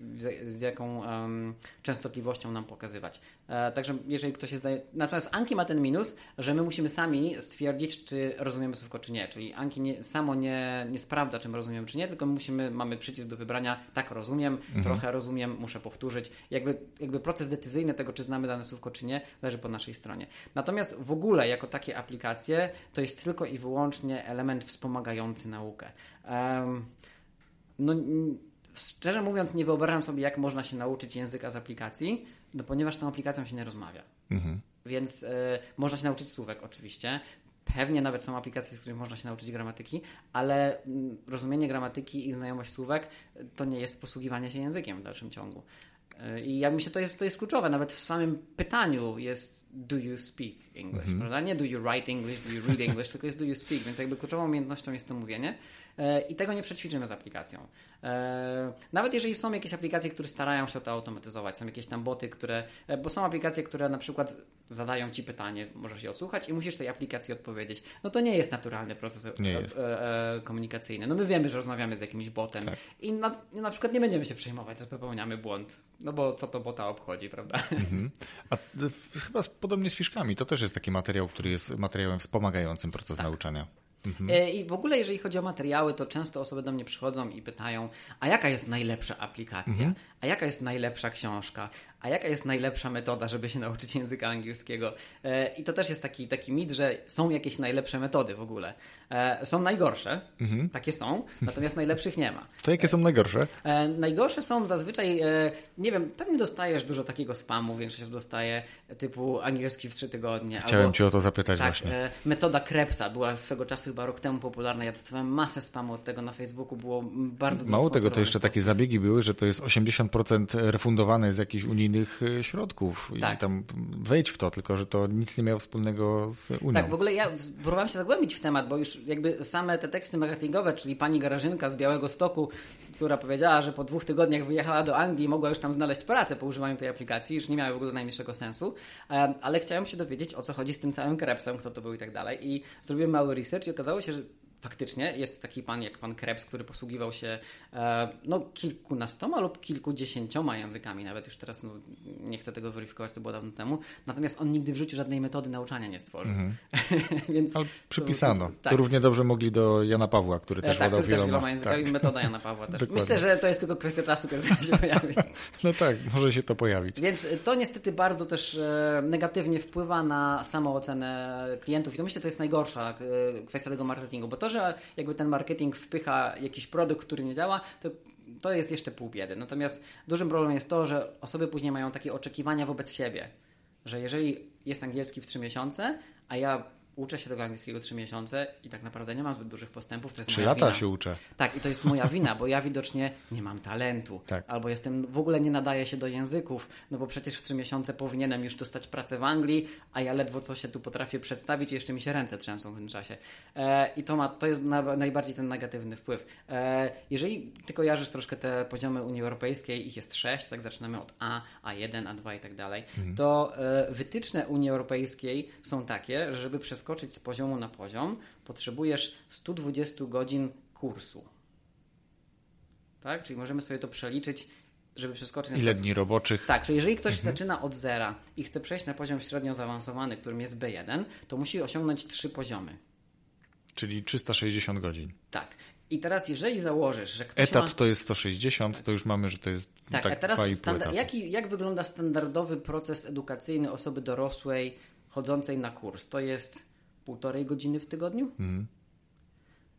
Speaker 2: z, jaką um, częstotliwością nam pokazywać. E, także jeżeli ktoś jest... Natomiast Anki ma ten minus, że my musimy sami stwierdzić, czy rozumiemy słówko, czy nie. Czyli Anki nie, samo nie, nie sprawdza, czy my rozumiemy, czy nie, tylko musimy, mamy przycisk do wybrania, tak rozumiem, mhm. trochę rozumiem, muszę powtórzyć. Jakby, jakby proces decyzyjny tego, czy znamy dane słówko, czy nie, leży po naszej stronie. Natomiast w ogóle jako takie aplikacje to jest tylko i wyłącznie element wspomagający naukę. Um, no, szczerze mówiąc, nie wyobrażam sobie, jak można się nauczyć języka z aplikacji, no, ponieważ z tą aplikacją się nie rozmawia. Mhm. Więc y, można się nauczyć słówek oczywiście. Pewnie nawet są aplikacje, z których można się nauczyć gramatyki, ale mm, rozumienie gramatyki i znajomość słówek to nie jest posługiwanie się językiem w dalszym ciągu. I ja myślę, to jest, to jest kluczowe. Nawet w samym pytaniu jest do you speak English, mm -hmm. prawda? Nie do you write English, do you read English, *laughs* tylko jest do you speak, więc jakby kluczową umiejętnością jest to mówienie. E, I tego nie przećwiczymy z aplikacją. E, nawet jeżeli są jakieś aplikacje, które starają się to automatyzować, są jakieś tam boty, które, e, bo są aplikacje, które na przykład zadają ci pytanie, możesz je odsłuchać i musisz tej aplikacji odpowiedzieć. No to nie jest naturalny proces jest. komunikacyjny. No my wiemy, że rozmawiamy z jakimś botem tak. i na, na przykład nie będziemy się przejmować, że popełniamy błąd, no bo co to bota obchodzi, prawda? Mhm.
Speaker 1: A chyba podobnie z fiszkami, to też jest taki materiał, który jest materiałem wspomagającym proces
Speaker 2: tak.
Speaker 1: nauczania.
Speaker 2: Mhm. E, I w ogóle, jeżeli chodzi o materiały, to często osoby do mnie przychodzą i pytają, a jaka jest najlepsza aplikacja? Mhm. A jaka jest najlepsza książka? a jaka jest najlepsza metoda, żeby się nauczyć języka angielskiego. E, I to też jest taki, taki mit, że są jakieś najlepsze metody w ogóle. E, są najgorsze, mhm. takie są, natomiast najlepszych nie ma.
Speaker 1: To jakie są najgorsze?
Speaker 2: E, najgorsze są zazwyczaj, nie wiem, pewnie dostajesz dużo takiego spamu, większość osób dostaje typu angielski w trzy tygodnie.
Speaker 1: Chciałem albo, Cię o to zapytać
Speaker 2: tak,
Speaker 1: właśnie.
Speaker 2: Metoda Krebsa była swego czasu chyba rok temu popularna. Ja dostawałem masę spamu od tego na Facebooku, było bardzo dużo
Speaker 1: Mało tego, to jeszcze takie zabiegi były, że to jest 80% refundowane z jakichś unijnych e, środków tak. i tam wejdź w to, tylko że to nic nie miało wspólnego z Unią.
Speaker 2: Tak, w ogóle ja próbowałem się zagłębić w temat, bo już jakby same te teksty marketingowe, czyli pani Garażynka z Białego Stoku, która powiedziała, że po dwóch tygodniach wyjechała do Anglii i mogła już tam znaleźć pracę po używaniu tej aplikacji, już nie miały w ogóle najmniejszego sensu, ale chciałem się dowiedzieć, o co chodzi z tym całym krepsem, kto to był i tak dalej i zrobiłem mały research i okazało się, że faktycznie jest taki pan jak pan Krebs, który posługiwał się e, no, kilkunastoma lub kilkudziesięcioma językami, nawet już teraz no, nie chcę tego weryfikować, to było dawno temu. Natomiast on nigdy w życiu żadnej metody nauczania nie stworzył. Mhm. *laughs*
Speaker 1: Więc Ale przypisano. To, tak. to równie dobrze mogli do Jana Pawła, który też e, tak,
Speaker 2: władał
Speaker 1: wieloma.
Speaker 2: językami. Tak. Metoda Jana Pawła też. Myślę, że to jest tylko kwestia czasu, kiedy się *laughs* pojawi.
Speaker 1: No tak, może się to pojawić.
Speaker 2: Więc to niestety bardzo też e, negatywnie wpływa na samoocenę klientów i to myślę, że to jest najgorsza e, kwestia tego marketingu, bo to, że jakby ten marketing wpycha jakiś produkt, który nie działa, to to jest jeszcze pół biedy. Natomiast dużym problemem jest to, że osoby później mają takie oczekiwania wobec siebie, że jeżeli jest angielski w 3 miesiące, a ja uczę się tego angielskiego trzy miesiące i tak naprawdę nie mam zbyt dużych postępów.
Speaker 1: Trzy lata wina. się uczę.
Speaker 2: Tak, i to jest moja wina, bo ja widocznie nie mam talentu. *laughs* Tak. Albo jestem, w ogóle nie nadaję się do języków, no bo przecież w trzy miesiące powinienem już dostać pracę w Anglii, a ja ledwo co się tu potrafię przedstawić i jeszcze mi się ręce trzęsą w tym czasie. E, I to, ma, to jest na, najbardziej ten negatywny wpływ. E, jeżeli ty kojarzysz troszkę te poziomy Unii Europejskiej, ich jest sześć, tak zaczynamy od A, A1, A2 i tak dalej, mhm. to e, wytyczne Unii Europejskiej są takie, żeby przez przeskoczyć z poziomu na poziom, potrzebujesz 120 godzin kursu. Tak? Czyli możemy sobie to przeliczyć, żeby przeskoczyć na
Speaker 1: Ile dni roboczych?
Speaker 2: Tak, czyli jeżeli ktoś mhm. zaczyna od zera i chce przejść na poziom średnio zaawansowany, którym jest B1, to musi osiągnąć trzy poziomy.
Speaker 1: Czyli 360 godzin.
Speaker 2: Tak. I teraz, jeżeli założysz, że ktoś.
Speaker 1: Etat
Speaker 2: ma...
Speaker 1: to jest 160, to już mamy, że to jest. Tak, tak a teraz
Speaker 2: jaki, jak wygląda standardowy proces edukacyjny osoby dorosłej chodzącej na kurs? To jest półtorej godziny w tygodniu. Mhm.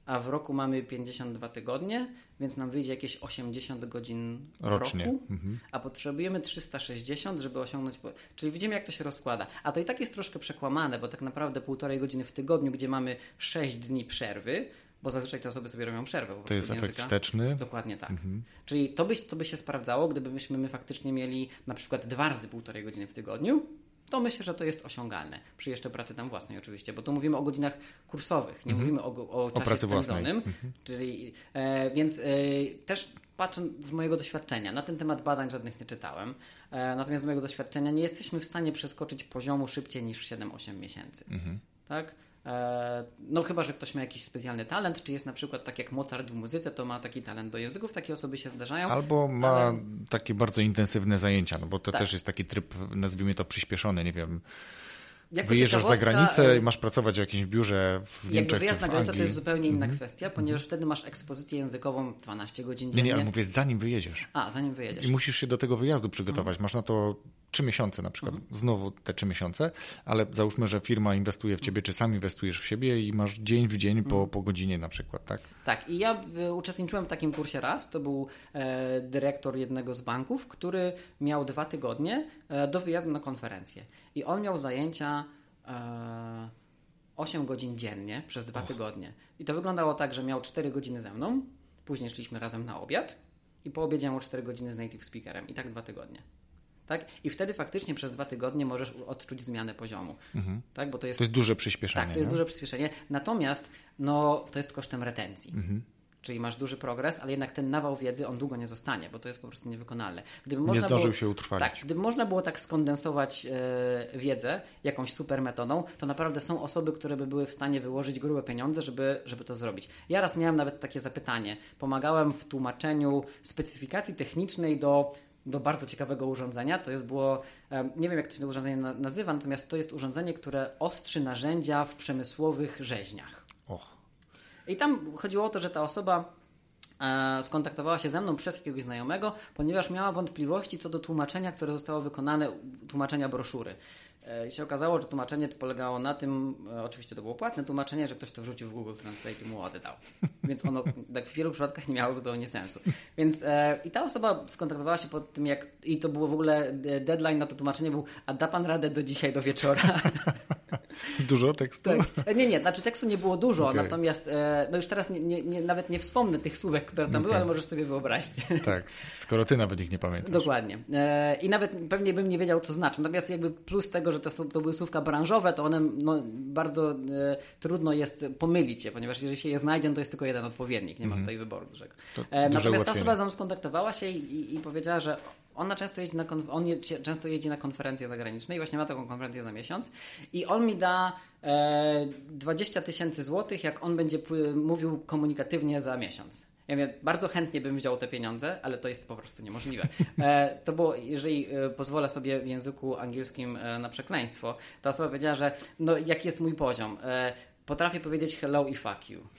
Speaker 2: A w roku mamy 52 tygodnie, więc nam wyjdzie jakieś 80 godzin Rocznie. roku, mhm. a potrzebujemy 360, żeby osiągnąć. Czyli widzimy, jak to się rozkłada. A to i tak jest troszkę przekłamane, bo tak naprawdę półtorej godziny w tygodniu, gdzie mamy 6 dni przerwy, bo zazwyczaj te osoby sobie robią przerwę.
Speaker 1: To jest efekt wsteczny.
Speaker 2: Dokładnie tak. Mhm. Czyli to by, to by się sprawdzało, gdybyśmy my faktycznie mieli na przykład dwa razy półtorej godziny w tygodniu, to myślę, że to jest osiągalne. Przy jeszcze pracy tam własnej oczywiście, bo tu mówimy o godzinach kursowych, nie mhm. mówimy o, o czasie o spędzonym. Mhm. Czyli, e, więc e, też patrząc z mojego doświadczenia, na ten temat badań żadnych nie czytałem, e, natomiast z mojego doświadczenia nie jesteśmy w stanie przeskoczyć poziomu szybciej niż 7-8 miesięcy. Mhm. Tak? E, no chyba, że ktoś ma jakiś specjalny talent, czy jest na przykład tak jak Mozart w muzyce, to ma taki talent do języków, takie osoby się zdarzają.
Speaker 1: Albo ma ale... takie bardzo intensywne zajęcia, no bo to tak. też jest taki tryb, nazwijmy to przyspieszony, nie wiem, jako Wyjeżdżasz za granicę e, i masz pracować w jakimś biurze w Niemczech
Speaker 2: wyjazd
Speaker 1: na
Speaker 2: granicę to jest zupełnie inna mm -hmm. kwestia, ponieważ mm -hmm. wtedy masz ekspozycję językową 12 godzin dziennie.
Speaker 1: Nie, nie, ale mówię zanim wyjedziesz.
Speaker 2: A, zanim wyjedziesz.
Speaker 1: I musisz się do tego wyjazdu przygotować. Mm -hmm. Masz na to trzy miesiące na przykład, mhm. znowu te trzy miesiące, ale załóżmy, że firma inwestuje w ciebie, czy sam inwestujesz w siebie i masz dzień w dzień po, mhm. po godzinie na przykład, tak?
Speaker 2: Tak, i ja uczestniczyłem w takim kursie raz, to był e, dyrektor jednego z banków, który miał dwa tygodnie e, do wyjazdu na konferencję i on miał zajęcia 8 e, godzin dziennie przez dwa tygodnie. I to wyglądało tak, że miał 4 godziny ze mną, później szliśmy razem na obiad i po obiedzie miał 4 godziny z native speakerem i tak dwa tygodnie. Tak? I wtedy faktycznie przez dwa tygodnie możesz odczuć zmianę poziomu. Mhm. Tak? Bo to, jest,
Speaker 1: to jest duże przyspieszenie.
Speaker 2: Tak, to jest duże przyspieszenie. Natomiast no, to jest kosztem retencji. Mhm czyli masz duży progres, ale jednak ten nawał wiedzy, on długo nie zostanie, bo to jest po prostu niewykonalne.
Speaker 1: Gdyby nie zdążył było, się utrwalić.
Speaker 2: Tak, gdyby można było tak skondensować e, wiedzę jakąś super metodą, to naprawdę są osoby, które by były w stanie wyłożyć grube pieniądze, żeby, żeby to zrobić. Ja raz miałem nawet takie zapytanie. Pomagałem w tłumaczeniu specyfikacji technicznej do do bardzo ciekawego urządzenia. To jest było, nie wiem jak to się to urządzenie nazywa, natomiast to jest urządzenie, które ostrzy narzędzia w przemysłowych rzeźniach. Och. I tam chodziło o to, że ta osoba e, skontaktowała się ze mną przez jakiegoś znajomego, ponieważ miała wątpliwości co do tłumaczenia, które zostało wykonane, tłumaczenia broszury. E, I się okazało, że tłumaczenie to polegało na tym, e, oczywiście to było płatne tłumaczenie, że ktoś to wrzucił w Google Translate i mu oddał. Więc ono tak w wielu przypadkach nie miało zupełnie sensu. Więc e, i ta osoba skontaktowała się pod tym, jak i to było w ogóle deadline na to tłumaczenie był, a da pan radę do dzisiaj do wieczora. *laughs*
Speaker 1: Dużo tekstu?
Speaker 2: Tak. Nie, nie, znaczy tekstu nie było dużo, okay. natomiast no już teraz nie, nie, nie, nawet nie wspomnę tych słówek, które tam okay. były, ale możesz sobie wyobrazić. *laughs*
Speaker 1: Tak, skoro ty nawet ich nie pamiętasz.
Speaker 2: Dokładnie. I nawet pewnie bym nie wiedział, co znaczy. Natomiast jakby plus tego, że to, są, to były słówka branżowe, to one no, bardzo e, trudno jest pomylić je, ponieważ jeżeli się je znajdzie, no to jest tylko jeden odpowiednik, nie ma mm -hmm. tutaj wyboru dużego. E, natomiast ta osoba z nami skontaktowała się i, i, powiedziała, że ona często jeździ na, on je, często jeździ na konferencje zagraniczne i właśnie ma taką konferencję za miesiąc i on mi da e, 20 tysięcy złotych, jak on będzie mówił komunikatywnie za miesiąc. Ja mówię, bardzo chętnie bym wziął te pieniądze, ale to jest po prostu niemożliwe. *laughs* E, to było, jeżeli e, pozwolę sobie w języku angielskim e, na przekleństwo, ta osoba powiedziała, że no, jaki jest mój poziom. Potrafię powiedzieć hello i fuck you. *laughs*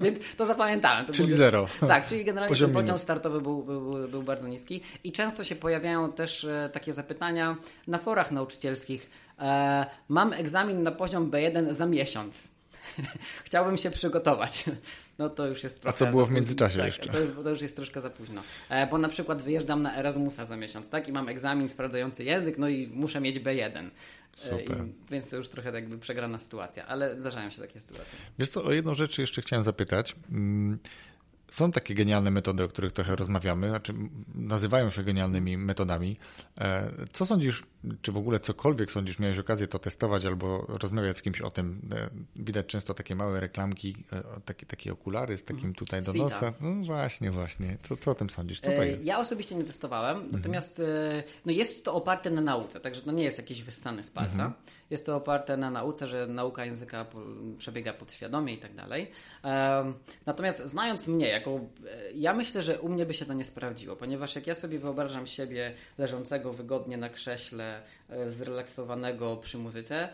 Speaker 2: Więc to zapamiętałem. To
Speaker 1: czyli
Speaker 2: był,
Speaker 1: zero.
Speaker 2: Tak, czyli generalnie Poziom poziom startowy był, był, był, bardzo niski. I często się pojawiają też takie zapytania na forach nauczycielskich. Mam egzamin na poziom B1 za miesiąc. *laughs* Chciałbym się przygotować. *laughs* No to już jest trochę.
Speaker 1: A co było w międzyczasie tak, jeszcze?
Speaker 2: To, to, już jest troszkę za późno. E, bo na przykład wyjeżdżam na Erasmusa za miesiąc, tak? I mam egzamin sprawdzający język, no i muszę mieć B1.
Speaker 1: Super.
Speaker 2: I, więc to już trochę jakby przegrana sytuacja, ale zdarzają się takie sytuacje.
Speaker 1: Wiesz co, o jedną rzecz jeszcze chciałem zapytać. Są takie genialne metody, o których trochę rozmawiamy, znaczy nazywają się genialnymi metodami. E, co sądzisz, czy w ogóle cokolwiek sądzisz, miałeś okazję to testować albo rozmawiać z kimś o tym? E, widać często takie małe reklamki, e, takie, takie okulary z takim mhm. tutaj do nosa. No właśnie, właśnie. Co, co o tym sądzisz? Co to jest?
Speaker 2: Ja osobiście nie testowałem, mhm. natomiast no jest to oparte na nauce, także to nie jest jakiś wyssany z palca. Mhm. Jest to oparte na nauce, że nauka języka przebiega podświadomie i tak dalej. Natomiast znając mnie, jako e, ja myślę, że u mnie by się to nie sprawdziło, ponieważ jak ja sobie wyobrażam siebie leżącego wygodnie na krześle, e, zrelaksowanego przy muzyce,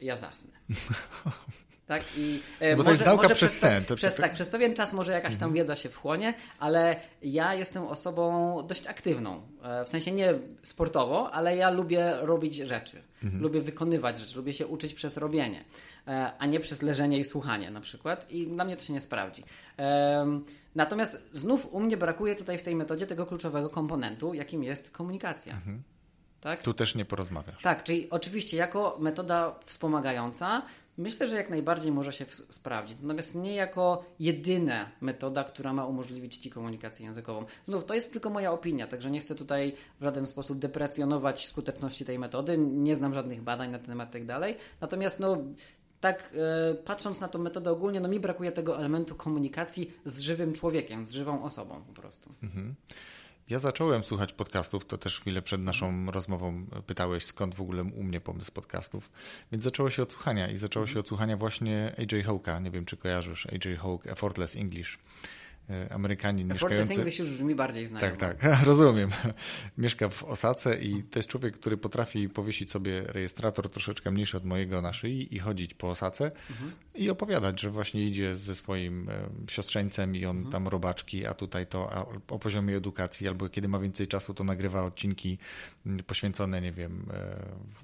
Speaker 2: ja zasnę. *laughs* Tak? I,
Speaker 1: e, Bo to może, jest nauka przez sen.
Speaker 2: To, przez, to, tak, przez pewien czas może jakaś tam mhm. wiedza się wchłonie, ale ja jestem osobą dość aktywną. E, w sensie nie sportowo, ale ja lubię robić rzeczy. Mhm. Lubię wykonywać rzeczy, lubię się uczyć przez robienie, e, a nie przez leżenie i słuchanie na przykład. I dla mnie to się nie sprawdzi. Natomiast znów u mnie brakuje tutaj w tej metodzie tego kluczowego komponentu, jakim jest komunikacja. Mhm.
Speaker 1: Tak? Tu też nie porozmawiasz.
Speaker 2: Tak, czyli oczywiście jako metoda wspomagająca Myślę, że jak najbardziej może się sprawdzić. Natomiast nie jako jedyna metoda, która ma umożliwić Ci komunikację językową. Znów, to jest tylko moja opinia, także nie chcę tutaj w żaden sposób deprecjonować skuteczności tej metody. Nie znam żadnych badań na ten temat tak dalej. Natomiast no, tak e, patrząc na tę metodę ogólnie, no mi brakuje tego elementu komunikacji z żywym człowiekiem, z żywą osobą po prostu. Mhm.
Speaker 1: Ja zacząłem słuchać podcastów, to też chwilę przed naszą rozmową pytałeś, skąd w ogóle u mnie pomysł podcastów. Więc zaczęło się od słuchania i zaczęło się od słuchania właśnie AJ Hawka. Nie wiem, czy kojarzysz AJ Hawk, Effortless English. E, Amerykanin mieszkający...
Speaker 2: English już brzmi bardziej znajomo.
Speaker 1: Tak, tak, *laughs* rozumiem. Mieszka w Osace i to jest człowiek, który potrafi powiesić sobie rejestrator troszeczkę mniejszy od mojego na szyi i chodzić po Osace mhm. i opowiadać, że właśnie idzie ze swoim e, siostrzeńcem i on mhm. tam robaczki, a tutaj to a o poziomie edukacji, albo kiedy ma więcej czasu, to nagrywa odcinki poświęcone, nie wiem, e,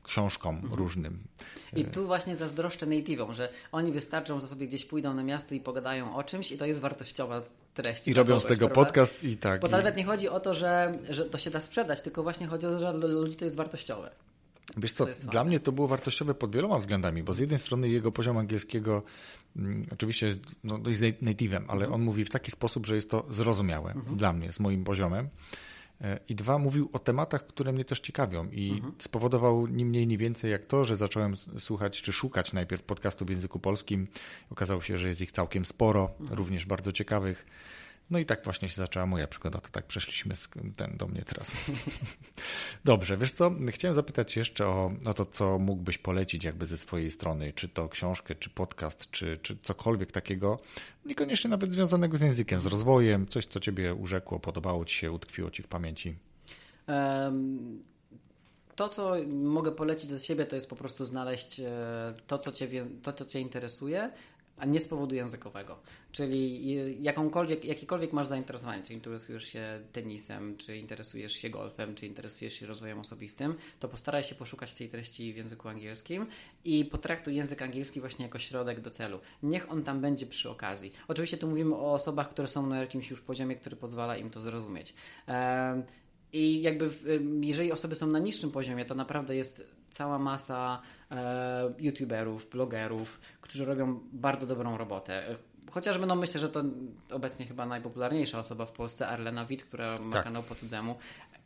Speaker 1: książkom mhm. różnym.
Speaker 2: I tu właśnie zazdroszczę native'om, że oni wystarczą, że sobie gdzieś pójdą na miasto i pogadają o czymś i to jest wartościowa treści.
Speaker 1: I robią z tego prawda? podcast i tak.
Speaker 2: Bo to nawet nie chodzi o to, że, że to się da sprzedać, tylko właśnie chodzi o to, że dla ludzi to jest wartościowe.
Speaker 1: Wiesz co, dla mnie to było wartościowe pod wieloma względami, bo z jednej strony jego poziom angielskiego mm, oczywiście jest, no, jest native'em, ale mhm. on mówi w taki sposób, że jest to zrozumiałe mhm. dla mnie, z moim poziomem. E, I dwa, mówił o tematach, które mnie też ciekawią i mhm. spowodował ni mniej, ni więcej jak to, że zacząłem słuchać czy szukać najpierw podcastów w języku polskim. Okazało się, że jest ich całkiem sporo, mhm. również bardzo ciekawych. No i tak właśnie się zaczęła moja przygoda, to tak przeszliśmy ten, do mnie teraz. *laughs* Dobrze, wiesz co, chciałem zapytać jeszcze o, o to, co mógłbyś polecić jakby ze swojej strony, czy to książkę, czy podcast, czy, czy cokolwiek takiego, niekoniecznie nawet związanego z językiem, z rozwojem, coś, co ciebie urzekło, podobało ci się, utkwiło ci w pamięci. Um
Speaker 2: to, co mogę polecić od siebie, to jest po prostu znaleźć e, to, co cię, to, co cię interesuje, a nie z powodu językowego. Czyli jakąkolwiek, jakiekolwiek masz zainteresowanie, czy interesujesz się tenisem, czy interesujesz się golfem, czy interesujesz się rozwojem osobistym, to postaraj się poszukać tej treści w języku angielskim i potraktuj język angielski właśnie jako środek do celu. Niech on tam będzie przy okazji. Oczywiście tu mówimy o osobach, które są na jakimś już poziomie, który pozwala im to zrozumieć. I jakby, jeżeli osoby są na niższym poziomie, to naprawdę jest cała masa e, youtuberów, blogerów, którzy robią bardzo dobrą robotę. Chociażby, no myślę, że to obecnie chyba najpopularniejsza osoba w Polsce, Arlena Witt, która ma tak. kanał po cudzemu.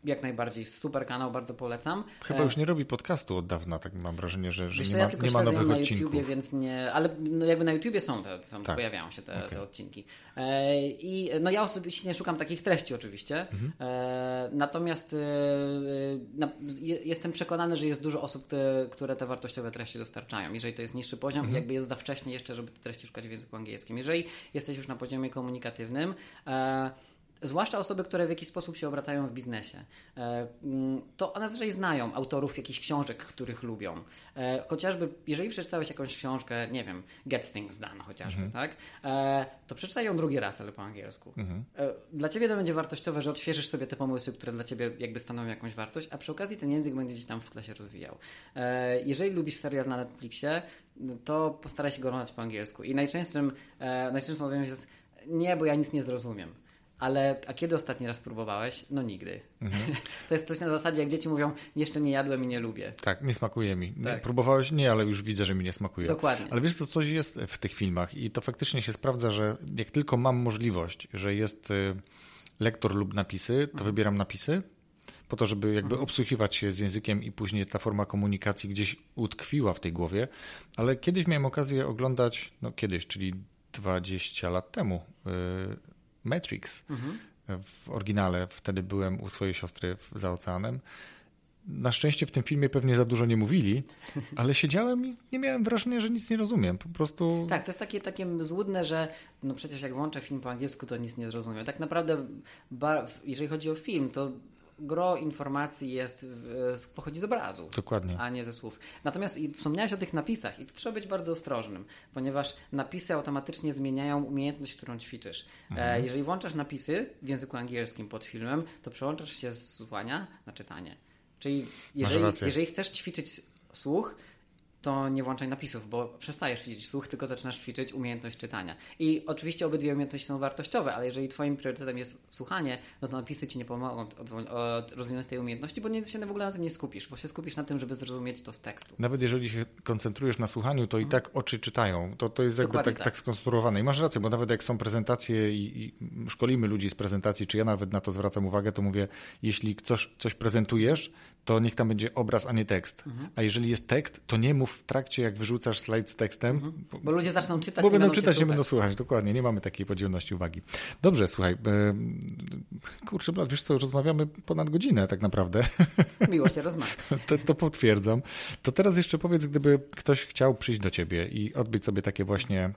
Speaker 2: Jak najbardziej super kanał, bardzo polecam.
Speaker 1: Chyba już nie robi podcastu od dawna, tak mam wrażenie, że, że
Speaker 2: Wiesz
Speaker 1: nie ma,
Speaker 2: ja tylko
Speaker 1: nie ma nowych
Speaker 2: na
Speaker 1: odcinków.
Speaker 2: YouTubie, więc nie, ale no jakby na YouTubie są te, są,
Speaker 1: Tak.
Speaker 2: pojawiają się te,
Speaker 1: Okej.
Speaker 2: te odcinki. E, I no ja osobiście nie szukam takich treści oczywiście,
Speaker 1: Mhm.
Speaker 2: e, natomiast e, na, je, jestem przekonany, że jest dużo osób, które, które te wartościowe treści dostarczają. Jeżeli to jest niższy poziom
Speaker 1: Mhm.
Speaker 2: jakby jest za wcześnie jeszcze, żeby te treści szukać w języku angielskim. Jeżeli jesteś już na poziomie komunikatywnym, e, Zwłaszcza osoby, które w jakiś sposób się obracają w biznesie. E, mm, To one zazwyczaj znają autorów jakichś książek, których lubią. E, Chociażby, jeżeli przeczytałeś jakąś książkę, nie wiem, Get Things Done chociażby, tak? E, To przeczytaj ją drugi raz, ale po angielsku. E, Dla ciebie to będzie wartościowe, że odświeżysz sobie te pomysły, które dla ciebie jakby stanowią jakąś wartość, a przy okazji ten język będzie gdzieś tam w tle się rozwijał. Jeżeli lubisz serial na Netflixie, to postaraj się go oglądać po angielsku. I najczęstszym, najczęstszym odpowiedź jest nie, bo ja nic nie zrozumiem. Ale a kiedy ostatni raz próbowałeś? No nigdy. *laughs* to jest coś na zasadzie, jak dzieci mówią, jeszcze nie jadłem i nie lubię.
Speaker 1: Tak, nie smakuje mi.
Speaker 2: Tak.
Speaker 1: Próbowałeś? Nie, ale już widzę, że mi nie smakuje.
Speaker 2: Dokładnie.
Speaker 1: Ale wiesz, co coś jest w tych filmach i to faktycznie się sprawdza, że jak tylko mam możliwość, że jest y, lektor lub napisy, to wybieram napisy po to, żeby jakby obsługiwać się z językiem i później ta forma komunikacji gdzieś utkwiła w tej głowie. Ale kiedyś miałem okazję oglądać, no kiedyś, czyli 20 lat temu, Matrix w oryginale. Wtedy byłem u swojej siostry za oceanem. Na szczęście w tym filmie pewnie za dużo nie mówili, *laughs* ale siedziałem i nie miałem wrażenia, że nic nie rozumiem. Po prostu
Speaker 2: Tak, to jest takie, takie złudne, że no przecież jak włączę film po angielsku, to nic nie zrozumiem. Tak naprawdę, jeżeli chodzi o film, to gro informacji jest, pochodzi z obrazu.
Speaker 1: dokładnie.
Speaker 2: a nie ze słów. Natomiast wspomniałeś o tych napisach i tu trzeba być bardzo ostrożnym, ponieważ napisy automatycznie zmieniają umiejętność, którą ćwiczysz. E, jeżeli włączasz napisy w języku angielskim pod filmem, to przełączasz się z słuchania na czytanie. Czyli jeżeli, jeżeli chcesz ćwiczyć słuch, to nie włączaj napisów, bo przestajesz ćwiczyć słuch, tylko zaczynasz ćwiczyć umiejętność czytania. I oczywiście obydwie umiejętności są wartościowe, ale jeżeli twoim priorytetem jest słuchanie, no to napisy ci nie pomogą od, rozwinąć tej umiejętności, bo nie, się w ogóle na tym nie skupisz, bo się skupisz na tym, żeby zrozumieć to z tekstu.
Speaker 1: Nawet jeżeli się koncentrujesz na słuchaniu, to i tak oczy czytają. To, to jest jakby
Speaker 2: Dokładnie
Speaker 1: tak,
Speaker 2: tak.
Speaker 1: tak skonstruowane. I masz rację, bo nawet jak są prezentacje i, i szkolimy ludzi z prezentacji, czy ja nawet na to zwracam uwagę, to mówię, jeśli coś, coś prezentujesz, to niech tam będzie obraz, a nie tekst. A jeżeli jest tekst, to nie mów w trakcie, jak wyrzucasz slajd z tekstem,
Speaker 2: Bo ludzie zaczną czytać
Speaker 1: Bo będą czytać, nie będą słuchać, dokładnie. Nie mamy takiej podzielności uwagi. Dobrze, słuchaj. e, Kurczę, blat, wiesz co, rozmawiamy ponad godzinę tak naprawdę. *laughs*
Speaker 2: Miło się rozmawia.
Speaker 1: To, to potwierdzam. To teraz jeszcze powiedz, gdyby ktoś chciał przyjść do ciebie i odbyć sobie takie właśnie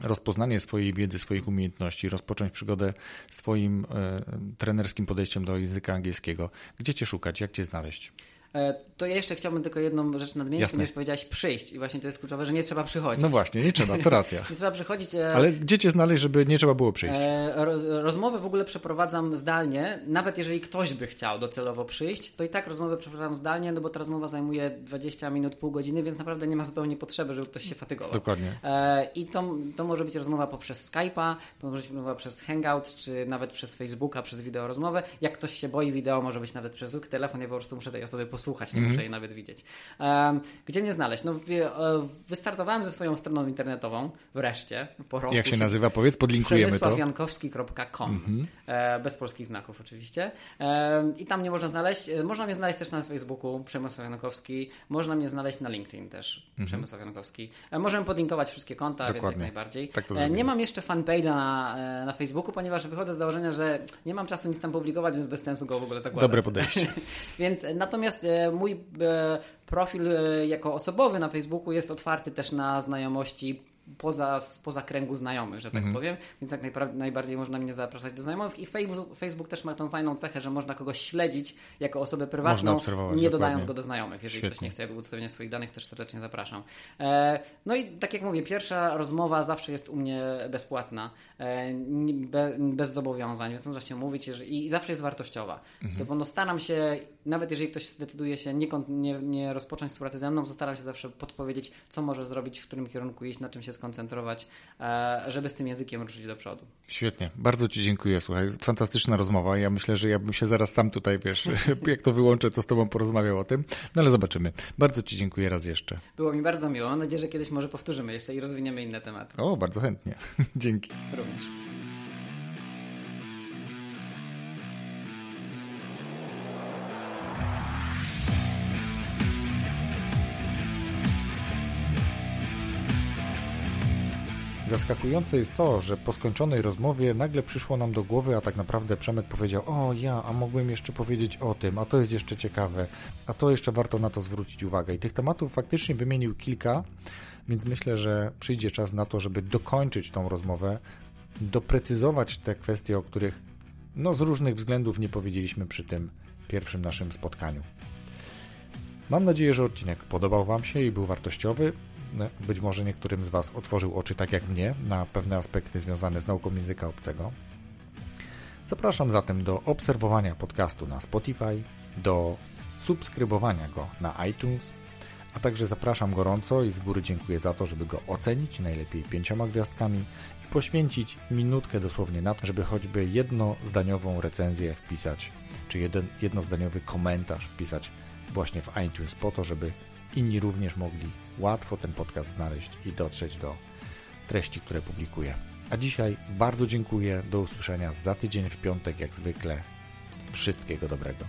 Speaker 1: rozpoznanie swojej wiedzy, swoich umiejętności, rozpocząć przygodę z twoim e, trenerskim podejściem do języka angielskiego. Gdzie cię szukać? Jak cię znaleźć?
Speaker 2: E, To ja jeszcze chciałbym tylko jedną rzecz nadmienić,
Speaker 1: Jasne.
Speaker 2: ponieważ powiedziałeś przyjść i właśnie to jest kluczowe, że nie trzeba przychodzić.
Speaker 1: No właśnie, nie trzeba, to racja. *laughs*
Speaker 2: Nie trzeba przychodzić. e,
Speaker 1: Ale gdzie cię znaleźć, żeby nie trzeba było przyjść?
Speaker 2: E, roz- Rozmowę w ogóle przeprowadzam zdalnie, nawet jeżeli ktoś by chciał docelowo przyjść, to i tak rozmowę przeprowadzam zdalnie, no bo ta rozmowa zajmuje 20 minut, pół godziny, więc naprawdę nie ma zupełnie potrzeby, żeby ktoś się fatygował.
Speaker 1: Dokładnie.
Speaker 2: I to, to może być rozmowa poprzez Skype'a, może być rozmowa przez Hangout, czy nawet przez Facebooka, przez wideo rozmowę. Jak ktoś się boi wideo, może być nawet przez zwykły telefon, ja po prostu muszę tej osoby posłuchać, nie
Speaker 1: Mhm.
Speaker 2: muszę jej nawet widzieć. Gdzie mnie znaleźć? No, e, wystartowałem ze swoją stroną internetową, wreszcie, po roku.
Speaker 1: Jak się nazywa? Powiedz, podlinkujemy to. Mhm.
Speaker 2: przemysławjankowski.com e, bez polskich znaków oczywiście i tam mnie można znaleźć E, można mnie znaleźć też na Facebooku Przemysław Jankowski można mnie znaleźć na LinkedIn też Przemysław Jankowski możemy podlinkować wszystkie konta więc jak.
Speaker 1: Dokładnie.
Speaker 2: najbardziej
Speaker 1: Tak
Speaker 2: nie mam jeszcze fanpage'a na, na Facebooku ponieważ wychodzę z założenia, że nie mam czasu nic tam publikować więc bez sensu go w ogóle zakładać
Speaker 1: Dobre podejście. *laughs*
Speaker 2: więc natomiast mój e, profil e, jako osobowy na Facebooku jest otwarty też na znajomości poza, spoza kręgu znajomych, że tak
Speaker 1: Mhm.
Speaker 2: powiem, więc jak najpra- najbardziej można mnie zapraszać do znajomych i Facebook, Facebook też ma tą fajną cechę, że można kogoś śledzić jako osobę prywatną, nie dodając
Speaker 1: dokładnie.
Speaker 2: go do znajomych. Jeżeli ktoś
Speaker 1: Świetnie.
Speaker 2: nie chce jakby udostępniać swoich danych, też serdecznie zapraszam. E, no i tak jak mówię, pierwsza rozmowa zawsze jest u mnie bezpłatna, e, be, bez zobowiązań, więc można się mówić jeżeli, i zawsze jest wartościowa.
Speaker 1: Mhm.
Speaker 2: To, no staram się, nawet jeżeli ktoś zdecyduje się nie, nie, nie rozpocząć współpracy ze mną, to staram się zawsze podpowiedzieć, co może zrobić, w którym kierunku iść, na czym się skoncentrować, e, żeby z tym językiem ruszyć do przodu.
Speaker 1: Świetnie, bardzo Ci dziękuję. Słuchaj, fantastyczna rozmowa. Ja myślę, że ja bym się zaraz sam tutaj, wiesz, *laughs* jak to wyłączę, to z Tobą porozmawiał o tym. No ale zobaczymy. Bardzo Ci dziękuję raz jeszcze.
Speaker 2: Było mi bardzo miło. Mam nadzieję, że kiedyś może powtórzymy jeszcze i rozwiniemy inne tematy.
Speaker 1: O, bardzo chętnie. *laughs* Dzięki.
Speaker 2: Również.
Speaker 1: Zaskakujące jest to, że po skończonej rozmowie nagle przyszło nam do głowy, a tak naprawdę Przemek powiedział: O, ja, a mogłem jeszcze powiedzieć o tym, a to jest jeszcze ciekawe, a to jeszcze warto na to zwrócić uwagę. I tych tematów faktycznie wymienił kilka, więc myślę, że przyjdzie czas na to, żeby dokończyć tą rozmowę, doprecyzować te kwestie, o których no, z różnych względów nie powiedzieliśmy przy tym pierwszym naszym spotkaniu. Mam nadzieję, że odcinek podobał Wam się i był wartościowy. Być może niektórym z Was otworzył oczy, tak jak mnie, na pewne aspekty związane z nauką języka obcego. Zapraszam zatem do obserwowania podcastu na Spotify, do subskrybowania go na iTunes, a także zapraszam gorąco i z góry dziękuję za to, żeby go ocenić, najlepiej pięcioma gwiazdkami i poświęcić minutkę dosłownie na to, żeby choćby jednozdaniową recenzję wpisać, czy jeden, jednozdaniowy komentarz wpisać właśnie w iTunes po to, żeby inni również mogli łatwo ten podcast znaleźć i dotrzeć do treści, które publikuję. A dzisiaj bardzo dziękuję. Do usłyszenia za tydzień w piątek, jak zwykle. Wszystkiego dobrego.